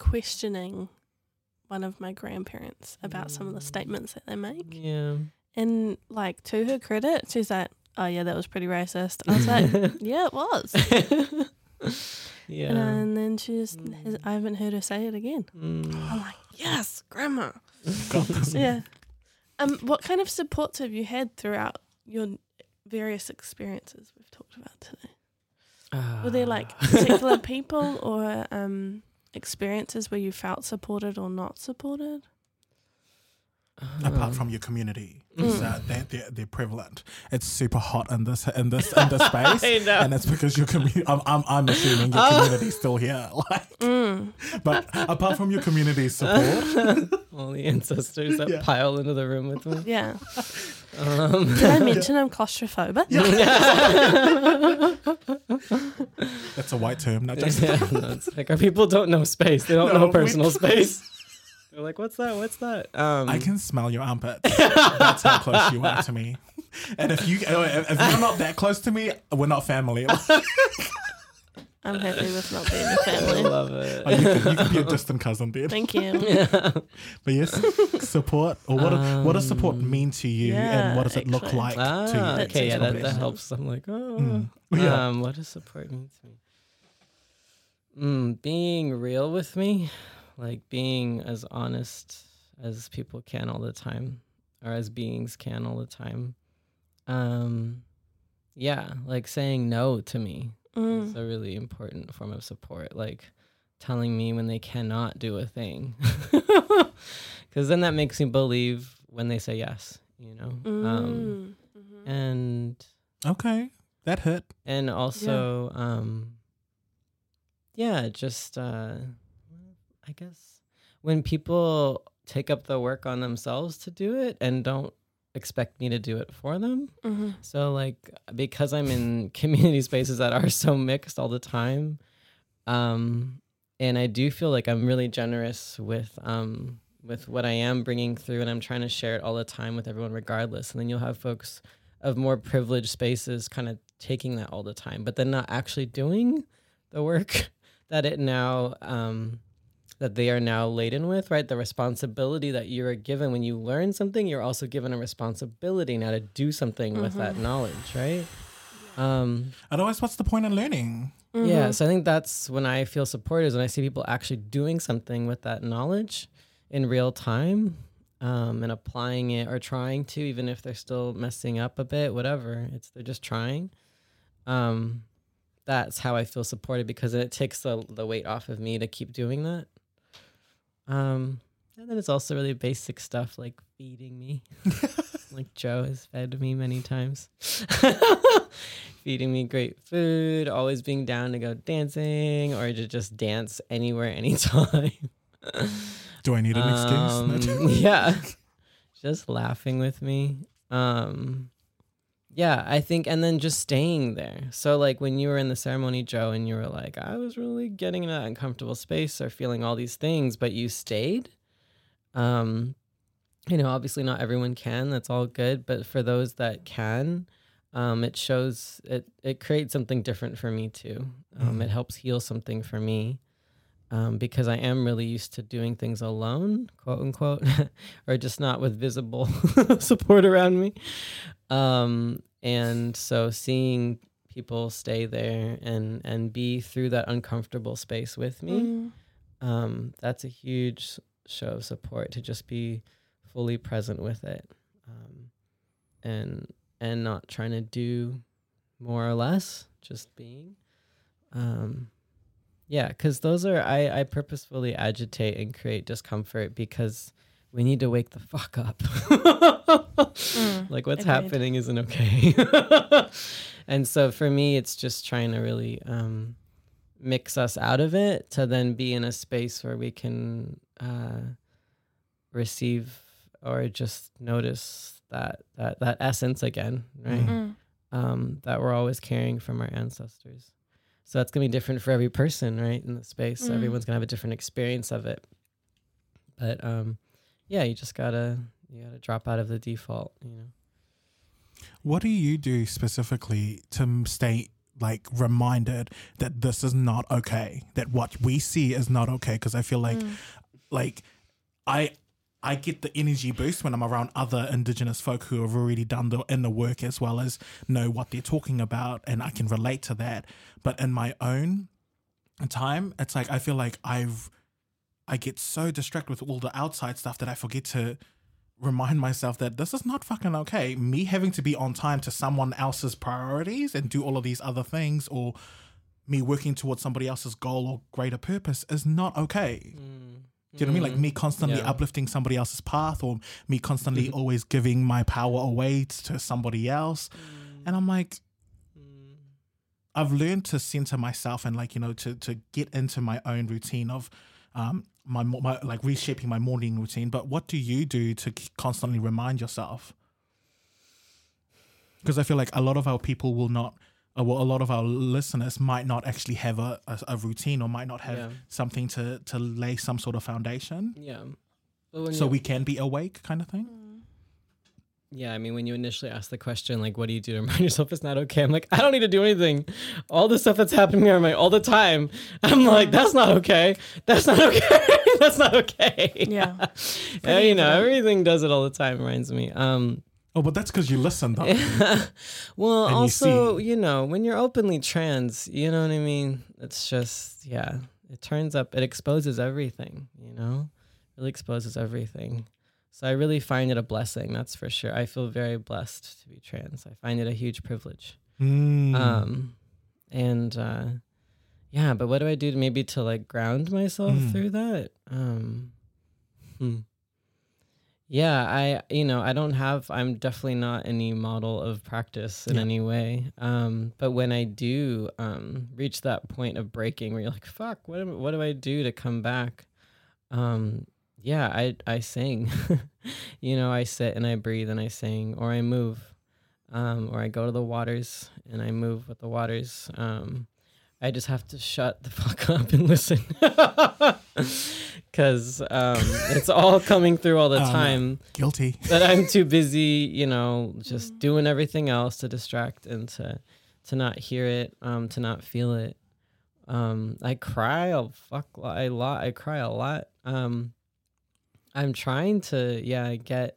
Speaker 2: questioning one of my grandparents about some of the
Speaker 3: Mm.
Speaker 2: statements that they make.
Speaker 3: yeah.
Speaker 2: And like to her credit, she's like, "Oh yeah, that was pretty racist." I was like, [laughs] "Yeah, it was." [laughs]
Speaker 3: yeah.
Speaker 2: And, and then she just, has,
Speaker 3: Mm.
Speaker 2: I haven't heard her say it again.
Speaker 3: Mm.
Speaker 2: I'm like, "Yes, grandma." [laughs] Yeah. Um, what kind of supports have you had throughout your various experiences we've talked about today? Were there like
Speaker 3: Ah.
Speaker 2: particular people or um, experiences where you felt supported or not supported?
Speaker 1: Apart
Speaker 3: Um,
Speaker 1: from your community,
Speaker 2: Mm.
Speaker 1: so they're, they're they're prevalent. It's super hot in this in this in this [laughs] space.
Speaker 3: I know.
Speaker 1: And it's because your community. I'm, I'm, I'm assuming your
Speaker 3: Oh.
Speaker 1: community's still here. [laughs] Like,
Speaker 2: Mm.
Speaker 1: but apart from your community support, [laughs]
Speaker 3: all the ancestors that
Speaker 1: Yeah.
Speaker 3: pile into the room with me.
Speaker 2: Yeah.
Speaker 3: Um,
Speaker 2: Did I mention I'm claustrophobic?
Speaker 1: that's a white term. Not just
Speaker 3: yeah, no, like our people don't know space. They don't
Speaker 1: No,
Speaker 3: know
Speaker 1: we-
Speaker 3: personal space. They're like, what's that? What's that? Um,
Speaker 1: I can smell your armpits. That's how close you are to me. And if you if you're not that close to me, we're not family. [laughs]
Speaker 2: I'm happy with not being a
Speaker 3: I
Speaker 2: family.
Speaker 3: I love
Speaker 1: you,
Speaker 3: it.
Speaker 1: can, you can be a distant cousin, dude.
Speaker 2: Thank you. [laughs]
Speaker 3: yeah.
Speaker 1: But yes, support or what? do- what does support
Speaker 3: Um,
Speaker 1: mean to you,
Speaker 2: yeah,
Speaker 1: and what does it look like
Speaker 3: Ah,
Speaker 1: to you?
Speaker 3: Okay, yeah, that, that helps. I'm like, oh,
Speaker 1: Mm. [laughs] Yeah.
Speaker 3: um, what does support mean to me? Mm, being real with me, like being as honest as people can all the time, or as beings can all the time. Um, yeah, like saying no to me is
Speaker 2: Mm.
Speaker 3: a really important form of support. Like telling me when they cannot do a thing, [laughs] because then that makes me believe when they say yes. You know. Um,
Speaker 2: Mm. Mhm.
Speaker 3: and
Speaker 1: Okay, that hurt.
Speaker 3: and also um yeah just uh i guess when people take up the work on themselves to do it and don't expect me to do it for them
Speaker 2: Mhm.
Speaker 3: so like because i'm in [laughs] community spaces that are so mixed all the time um and i do feel like i'm really generous with um with what i am bringing through and i'm trying to share it all the time with everyone regardless and then you'll have folks of more privileged spaces kind of taking that all the time but then not actually doing the work [laughs] that it now um that they are now laden with right the responsibility that you're given when you learn something you're also given a responsibility now to do something with that knowledge right um
Speaker 1: Otherwise, what's the point in learning?
Speaker 3: yeah,
Speaker 2: Mhm.
Speaker 3: so I think that's when I feel supported is when I see people actually doing something with that knowledge in real time um, and applying it or trying to, even if they're still messing up a bit, whatever. It's they're just trying. Um, that's how I feel supported because it takes the the weight off of me to keep doing that. Um, and then it's also really basic stuff like feeding me, [laughs] like Joe has fed me many times. [laughs] feeding me great food, always being down to go dancing or to just dance anywhere, anytime. [laughs]
Speaker 1: Do I need an excuse?
Speaker 3: Um, yeah. Just laughing with me. Um yeah, I think and then just staying there. So like when you were in the ceremony, Joe, and you were like, I was really getting in that uncomfortable space or feeling all these things, but you stayed. Um, you know, obviously not everyone can, that's all good, but for those that can, um, it shows it it creates something different for me too. Um,
Speaker 1: Mm.
Speaker 3: it helps heal something for me um, because I am really used to doing things alone, quote unquote, [laughs] or just not with visible [laughs] support around me. Um, and so seeing people stay there and and be through that uncomfortable space with me,
Speaker 2: Mm.
Speaker 3: um, that's a huge show of support to just be fully present with it, um, and and not trying to do more or less, just being. Um, yeah, because those are I I purposefully agitate and create discomfort because we need to wake the fuck up. [laughs] like what's
Speaker 2: agreed.
Speaker 3: happening isn't okay. [laughs] and so for me, it's just trying to really um, mix us out of it to then be in a space where we can uh, receive or just notice that that that essence again, right?
Speaker 2: Mm.
Speaker 3: um, that we're always carrying from our ancestors. So that's gonna be different for every person, right? In the space,
Speaker 2: Mm.
Speaker 3: everyone's gonna have a different experience of it. But um, yeah, you just gotta you gotta drop out of the default, you know.
Speaker 1: What do you do specifically to stay like reminded that this is not okay? That what we see is not okay? Because I feel like,
Speaker 2: Mm.
Speaker 1: like, I. I get the energy boost when I'm around other Indigenous folk who have already done the in the work as well as know what they're talking about, and I can relate to that. But in my own time, it's like I feel like I've I get so distracted with all the outside stuff that I forget to remind myself that this is not fucking okay. Me having to be on time to someone else's priorities and do all of these other things, or me working towards somebody else's goal or greater purpose is not okay. Do you know what I mean? Like me constantly
Speaker 3: Mm. Yeah.
Speaker 1: uplifting somebody else's path, or me constantly always giving my power away to somebody else. And I'm like, I've learned to center myself and like you know to to get into my own routine of um my, my like reshaping my morning routine. But what do you do to constantly remind yourself? Because I feel like a lot of our people will not. Uh, well, a lot of our listeners might not actually have a, a, a routine or might not have
Speaker 3: Yeah.
Speaker 1: something to to lay some sort of foundation,
Speaker 3: Yeah.
Speaker 1: So we can be awake, kind of thing.
Speaker 3: Yeah, I mean, when you initially asked the question, like, what do you do to [laughs] remind yourself it's not okay? I'm like, I don't need to do anything. All the stuff that's happening around me all the time, I'm like, that's not okay. That's not [laughs] okay. [laughs] that's not okay.
Speaker 2: Yeah. [laughs]
Speaker 3: Yeah, you know, everything does it all the time. Reminds me. Um,
Speaker 1: Oh, but that's because you listen, though. [laughs]
Speaker 3: well,
Speaker 1: And
Speaker 3: also,
Speaker 1: see.
Speaker 3: you know, when you're openly trans, you know what I mean. It's just, yeah, it turns up. It exposes everything. You know, really exposes everything. So I really find it a blessing. That's for sure. I feel very blessed to be trans. I find it a huge privilege.
Speaker 1: Mm.
Speaker 3: Um, and uh, yeah, but what do I do to maybe to like ground myself
Speaker 1: Mm.
Speaker 3: through that? Um, hmm. Yeah, I you know I don't have. I'm definitely not any model of practice in
Speaker 1: Yeah.
Speaker 3: any way. Um, but when I do um reach that point of breaking, where you're like, "Fuck, what am, what do I do to come back?" Um, yeah, I I sing. [laughs] you know, I sit and I breathe and I sing, or I move um, or I go to the waters and I move with the waters. Um, I just have to shut the [laughs] fuck up and listen [laughs] because um, it's all coming through all the
Speaker 1: Um,
Speaker 3: time.
Speaker 1: Guilty. [laughs]
Speaker 3: But I'm too busy, you know, just doing everything else to distract and to to not hear it, um, to not feel it. Um, I cry a fuck li- a lot. I cry a lot. Um, I'm trying to yeah get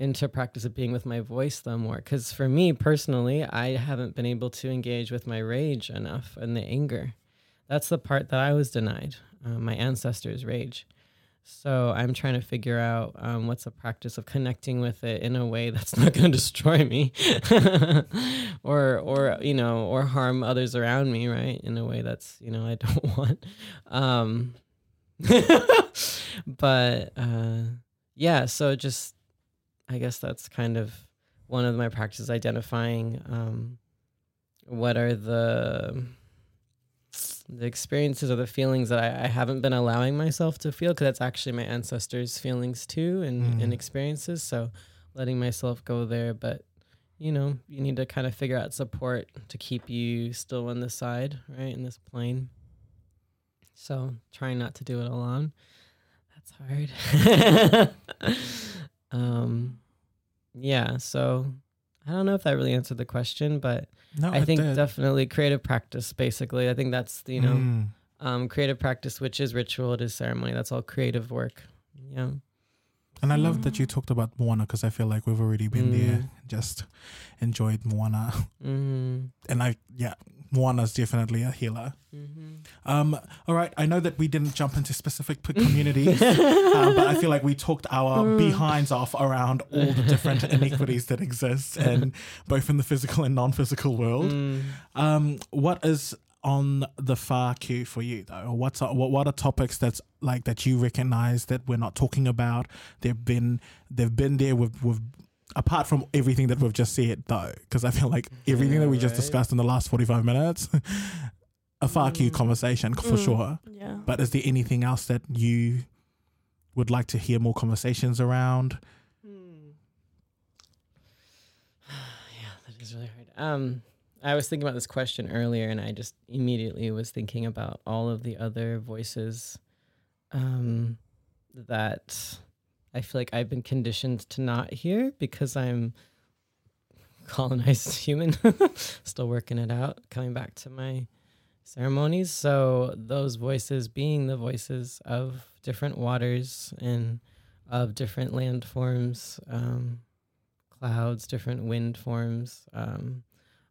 Speaker 3: into practice of being with my voice though more because for me personally, I haven't been able to engage with my rage enough and the anger. That's the part that I was denied. Uh, my ancestors' rage. So I'm trying to figure out um, what's a practice of connecting with it in a way [laughs] that's not going to destroy me, [laughs] or or you know, or harm others around me, right? In a way that's you know I don't [laughs] want. Um, but uh, yeah, so just I guess that's kind of one of my practices identifying um, what are the the experiences or the feelings that I, I haven't been allowing myself to feel because that's actually my ancestors' feelings too and, and
Speaker 1: Mm.
Speaker 3: experiences. So letting myself go there, but you know, you need to kind of figure out support to keep you still on this side, right, in this plane. So trying not to do it alone. That's hard. [laughs] um, yeah. So I don't know if that really answered the question, but
Speaker 1: No,
Speaker 3: I think
Speaker 1: did.
Speaker 3: definitely creative practice. Basically, I think that's you know
Speaker 1: Mm.
Speaker 3: um, creative practice, which is ritual, it is ceremony. That's all creative work. Yeah.
Speaker 1: And I love that you talked about Moana because I feel like we've already been there,
Speaker 3: Mm.
Speaker 1: just enjoyed Moana.
Speaker 3: Mm-hmm.
Speaker 1: And I, yeah, Moana's definitely a healer.
Speaker 3: Mm-hmm.
Speaker 1: Um, all right, I know that we didn't jump into specific [laughs] communities, um, but I feel like we talked our
Speaker 3: Mm.
Speaker 1: behinds off around all the different [laughs] inequities that exist, and both in the physical and non-physical world.
Speaker 3: Mm.
Speaker 1: Um, what is on the far queue for you though? What's what what are topics that's like that you recognize that we're not talking about? They've been they've been there with with apart from everything that we've just said though, because I feel like everything that we just
Speaker 3: Right.
Speaker 1: discussed in the last forty five minutes, a far
Speaker 3: Mm.
Speaker 1: conversation for
Speaker 2: Mm.
Speaker 1: sure.
Speaker 2: Yeah.
Speaker 1: But is there anything else that you would like to hear more conversations around?
Speaker 3: Hmm. [sighs] yeah, that is really hard. Um, I was thinking about this question earlier, and I just immediately was thinking about all of the other voices um, that I feel like I've been conditioned to not hear because I'm colonized [laughs] human, [laughs] still working it out, coming back to my ceremonies. So those voices being the voices of different waters and of different land forms, um, clouds, different wind forms, um,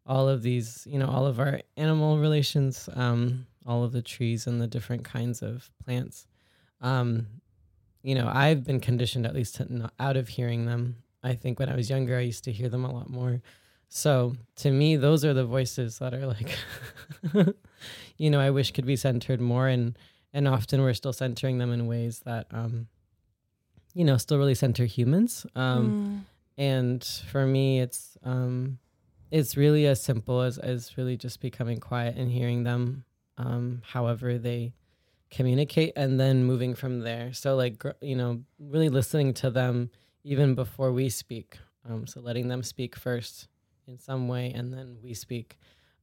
Speaker 3: all of these, you know, all of our animal relations, um, all of the trees and the different kinds of plants. You know, I've been conditioned at least to not, out of hearing them. I think when I was younger, I used to hear them a lot more. So to me, those are the voices that are like, [laughs] you know, I wish could be centered more, and and often we're still centering them in ways that, um, you know, still really center humans. Um,
Speaker 2: Mm.
Speaker 3: and for me, it's um, it's really as simple as as really just becoming quiet and hearing them, um, however they communicate, and then moving from there. So like you know, really listening to them even before we speak. Um, so letting them speak first in some way, and then we speak.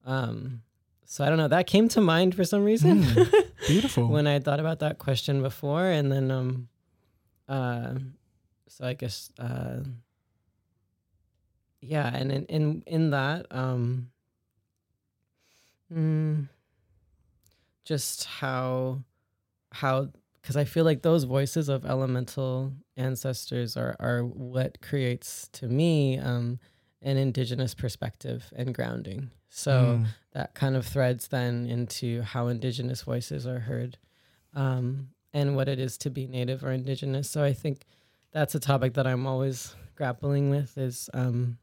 Speaker 3: Um, so I don't know. That came to mind for some reason
Speaker 1: Mm, [laughs] Beautiful.
Speaker 3: when I thought about that question before, and then um, uh, so I guess uh, yeah, and in in in that um, mm, just how how because I feel like those voices of elemental ancestors are are what creates to me um, an indigenous perspective and grounding. So
Speaker 1: Mm,
Speaker 3: that kind of threads then into how indigenous voices are heard um, and what it is to be native or indigenous. So i think that's a topic that i'm always grappling with is um,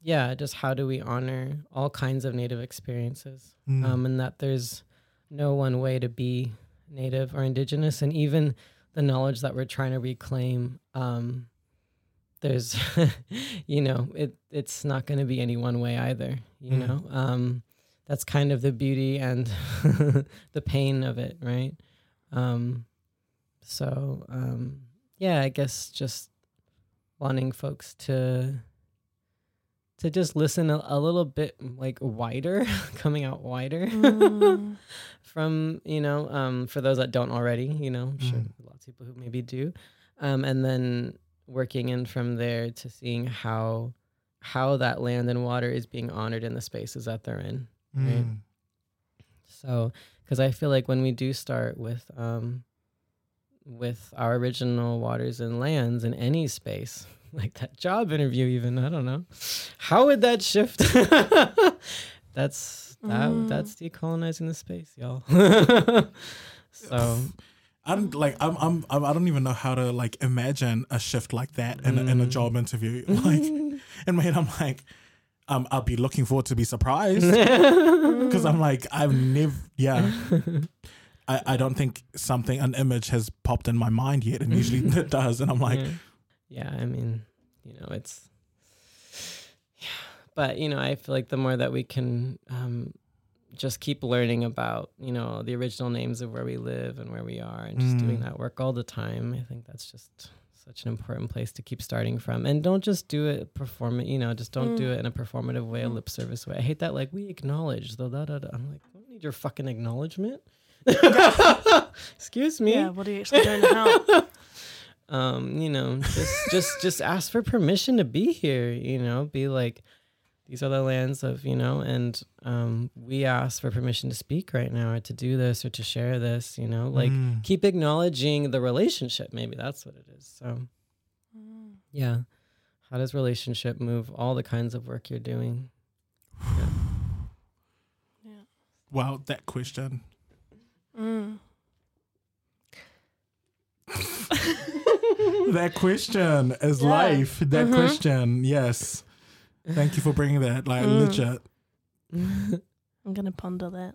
Speaker 3: yeah just how do we honor all kinds of native experiences?
Speaker 1: Mm,
Speaker 3: um, and that there's no one way to be native or indigenous and even the knowledge that we're trying to reclaim um, there's [laughs] you know it it's not going to be any one way either you
Speaker 1: Mm.
Speaker 3: know um, that's kind of the beauty and [laughs] the pain of it right um, so um, yeah i guess just wanting folks to to just listen a, a little bit like wider [laughs] coming out wider
Speaker 2: Mm. [laughs]
Speaker 3: from you know um for those that don't already you know I'm sure
Speaker 1: Mm.
Speaker 3: lots of people who maybe do um and then working in from there to seeing how how that land and water is being honored in the spaces that they're in right.
Speaker 1: mm,
Speaker 3: so because i feel like when we do start with um with our original waters and lands in any space [laughs] like that job interview even i don't know how would that shift [laughs] that's that
Speaker 2: Mm.
Speaker 3: that's decolonizing the space y'all [laughs] so
Speaker 1: I don't like. I'm, I'm. I'm. I don't even know how to like imagine a shift like that in, a, in a
Speaker 3: Mm.
Speaker 1: job interview. Like, in my head, I'm like, um, I'll be looking forward to be surprised
Speaker 3: Mm.
Speaker 1: because I'm like, I've never. Yeah, I, I don't think something an image has popped in my mind yet, and usually it does, and I'm like,
Speaker 3: yeah. Yeah i mean you know it's yeah but you know i feel like the more that we can um just keep learning about you know the original names of where we live and where we are and just doing
Speaker 1: Mm.
Speaker 3: that work all the time i think that's just such an important place to keep starting from and don't just do it perform you know just don't do
Speaker 2: Mm.
Speaker 3: it in a performative way a
Speaker 2: Mm.
Speaker 3: lip service way i hate that like we acknowledge the da da da i'm like i don't need your fucking acknowledgement [laughs] [laughs] excuse me
Speaker 2: Yeah, what are you actually doing help? [laughs]
Speaker 3: um you know just just [laughs] just ask for permission to be here you know be like these are the lands of you know and um we ask for permission to speak right now or to do this or to share this you know like
Speaker 1: mm,
Speaker 3: keep acknowledging the relationship maybe that's what it is so
Speaker 2: Mm.
Speaker 3: yeah how does relationship move all the kinds of work you're doing
Speaker 2: Yeah.
Speaker 1: wow, that question.
Speaker 2: Mm. [laughs] [laughs]
Speaker 1: that question is
Speaker 2: Yeah.
Speaker 1: life. That
Speaker 2: Mhm.
Speaker 1: question, yes. Thank you for bringing that. Like
Speaker 2: Mm.
Speaker 1: legit.
Speaker 2: I'm gonna ponder that.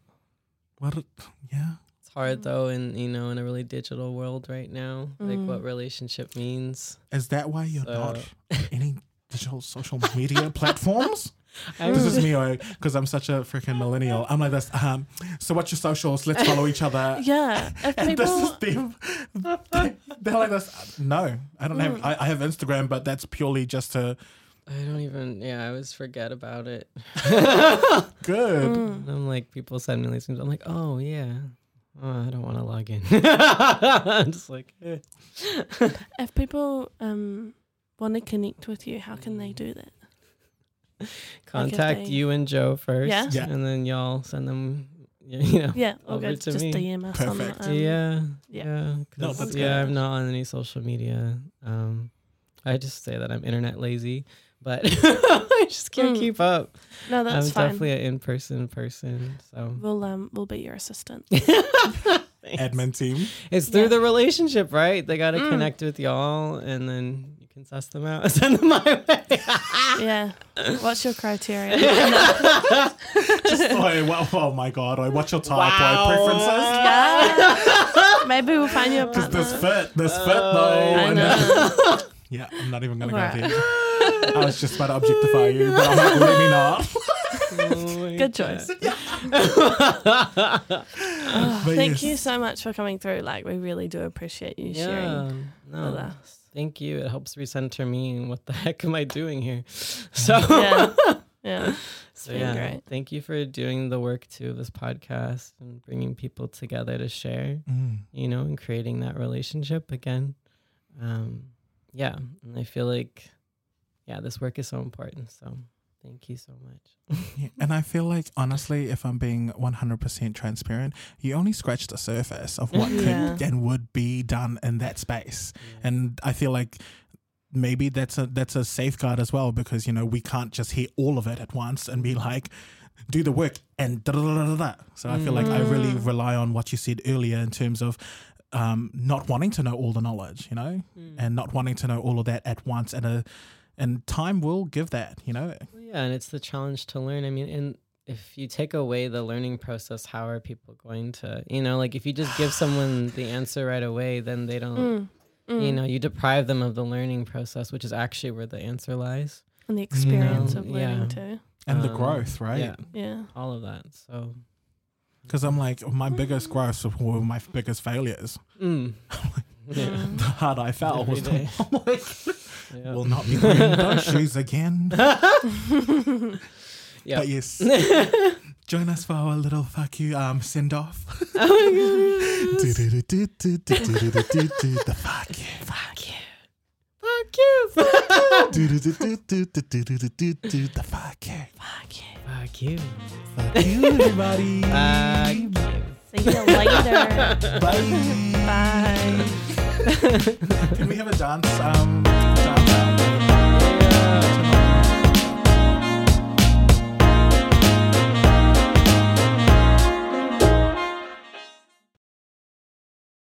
Speaker 1: What? a- yeah.
Speaker 3: it's hard though in you know in a really digital world right now like what
Speaker 2: Mm.
Speaker 3: relationship means
Speaker 1: Is that why you're not
Speaker 3: So-
Speaker 1: on any digital social media [laughs] platforms?
Speaker 3: I [laughs]
Speaker 1: This is
Speaker 3: really-
Speaker 1: me, because I'm such a freaking millennial. I'm like this. Um, so what's your socials? Let's follow each other. [laughs]
Speaker 2: Yeah, if
Speaker 1: And this is
Speaker 2: people,
Speaker 1: them. They- They're like this. No, I don't have.
Speaker 2: Mm.
Speaker 1: I, I have Instagram, but that's purely just to
Speaker 3: I don't even. Yeah, I always forget about it. [laughs]
Speaker 1: good.
Speaker 2: Mm.
Speaker 3: I'm like, people send me these things. I'm like, oh yeah, oh, I don't want to log in. I'm just like, eh.
Speaker 2: if people um want to connect with you, how can they do that? [laughs]
Speaker 3: contact
Speaker 2: they-
Speaker 3: you and Joe first,
Speaker 2: Yeah?
Speaker 1: Yeah.
Speaker 3: and then y'all send them. You know,
Speaker 2: Yeah, all
Speaker 3: Over
Speaker 2: good.
Speaker 3: to
Speaker 2: Just
Speaker 3: me.
Speaker 2: DM us on
Speaker 1: Perfect.
Speaker 2: the, um,
Speaker 3: yeah,
Speaker 2: yeah.
Speaker 3: yeah,
Speaker 1: No,
Speaker 3: 'cause,
Speaker 1: that's
Speaker 3: yeah.
Speaker 2: good.
Speaker 3: I'm not on any social media. Um, I just say that I'm internet lazy, but [laughs] I just can't
Speaker 2: Mm.
Speaker 3: keep up.
Speaker 2: No, that's
Speaker 3: I'm
Speaker 2: fine.
Speaker 3: definitely an in-person person, so
Speaker 2: We'll um we'll be your assistant. [laughs]
Speaker 3: Thanks.
Speaker 1: Admin team.
Speaker 3: It's through
Speaker 2: Yeah.
Speaker 3: the relationship, right? They got to
Speaker 2: Mm.
Speaker 3: connect with y'all, and then you can suss them out, [laughs] send them my way. [laughs]
Speaker 2: yeah. What's your criteria? [laughs]
Speaker 1: Just oh, like, well, oh my god, like, what's your type
Speaker 3: Wow.
Speaker 1: like preferences?
Speaker 2: yeah. Maybe we'll find you a
Speaker 1: Because
Speaker 2: partner.
Speaker 1: this fit, this fit
Speaker 3: Oh,
Speaker 1: though.
Speaker 2: I know.
Speaker 1: yeah, I'm not even gonna
Speaker 2: Right.
Speaker 1: go there. I was just about to objectify you, but I'm like, let me not.
Speaker 3: Oh
Speaker 2: Good choice.
Speaker 1: Oh, but
Speaker 2: Thank
Speaker 1: yes.
Speaker 2: you so much for coming through. Like we really do appreciate you sharing
Speaker 3: Yeah,
Speaker 2: with us.
Speaker 3: Thank you. It helps recenter me and what the [laughs] heck am I doing here? [laughs] So,
Speaker 2: Yeah. Yeah. [laughs]
Speaker 3: so yeah,
Speaker 2: great.
Speaker 3: thank you for doing the work too, this podcast and bringing people together to share,
Speaker 1: Mm.
Speaker 3: you know, and creating that relationship again. Um, yeah, and I feel like, yeah, this work is so important. So, thank you so much.
Speaker 1: Yeah, [laughs] And I feel like, honestly, if I'm being 100% transparent, you only scratch the surface of what
Speaker 2: Yeah.
Speaker 1: could and would be done in that space. And I feel like maybe that's a that's a safeguard as well because you know we can't just hear all of it at once and be like do the work and da da da da da. So I feel like I really
Speaker 2: Mm.
Speaker 1: rely on what you said earlier in terms of um, not wanting to know all the knowledge, you know,
Speaker 3: Mm.
Speaker 1: and not wanting to know all of that at once. And a and time will give that, you know.
Speaker 3: Yeah, and it's the challenge to learn. I mean, and if you take away the learning process, how are people going to, you know, like if you just give someone [sighs] the answer right away, then they don't,
Speaker 2: Mm. Mm.
Speaker 3: you know, you deprive them of the learning process, which is actually where the answer lies.
Speaker 2: and the experience
Speaker 3: know,
Speaker 2: of learning
Speaker 3: yeah.
Speaker 2: too.
Speaker 1: And the
Speaker 3: Um,
Speaker 1: growth, right?
Speaker 3: Yeah,
Speaker 2: Yeah.
Speaker 3: all of that. So,
Speaker 1: Because I'm like, my biggest growths were my biggest failures.
Speaker 3: mm. [laughs] yeah.
Speaker 2: Mm.
Speaker 1: The hard I fell
Speaker 3: Every
Speaker 1: was the,
Speaker 3: day.
Speaker 1: I'm like,
Speaker 3: Yeah.
Speaker 1: will not be wearing those shoes again.
Speaker 3: yeah.
Speaker 1: But yes, join us for our little fuck you um send off.
Speaker 3: Oh
Speaker 1: The fuck you.
Speaker 3: Fuck you. Fuck you. Fuck you.
Speaker 1: The fuck you.
Speaker 2: Fuck yeah.
Speaker 3: Fuck you.
Speaker 1: Fuck you, everybody.
Speaker 3: Fuck you.
Speaker 2: See you later.
Speaker 1: Bye.
Speaker 2: Bye. [laughs]
Speaker 1: Can we have a dance? Um.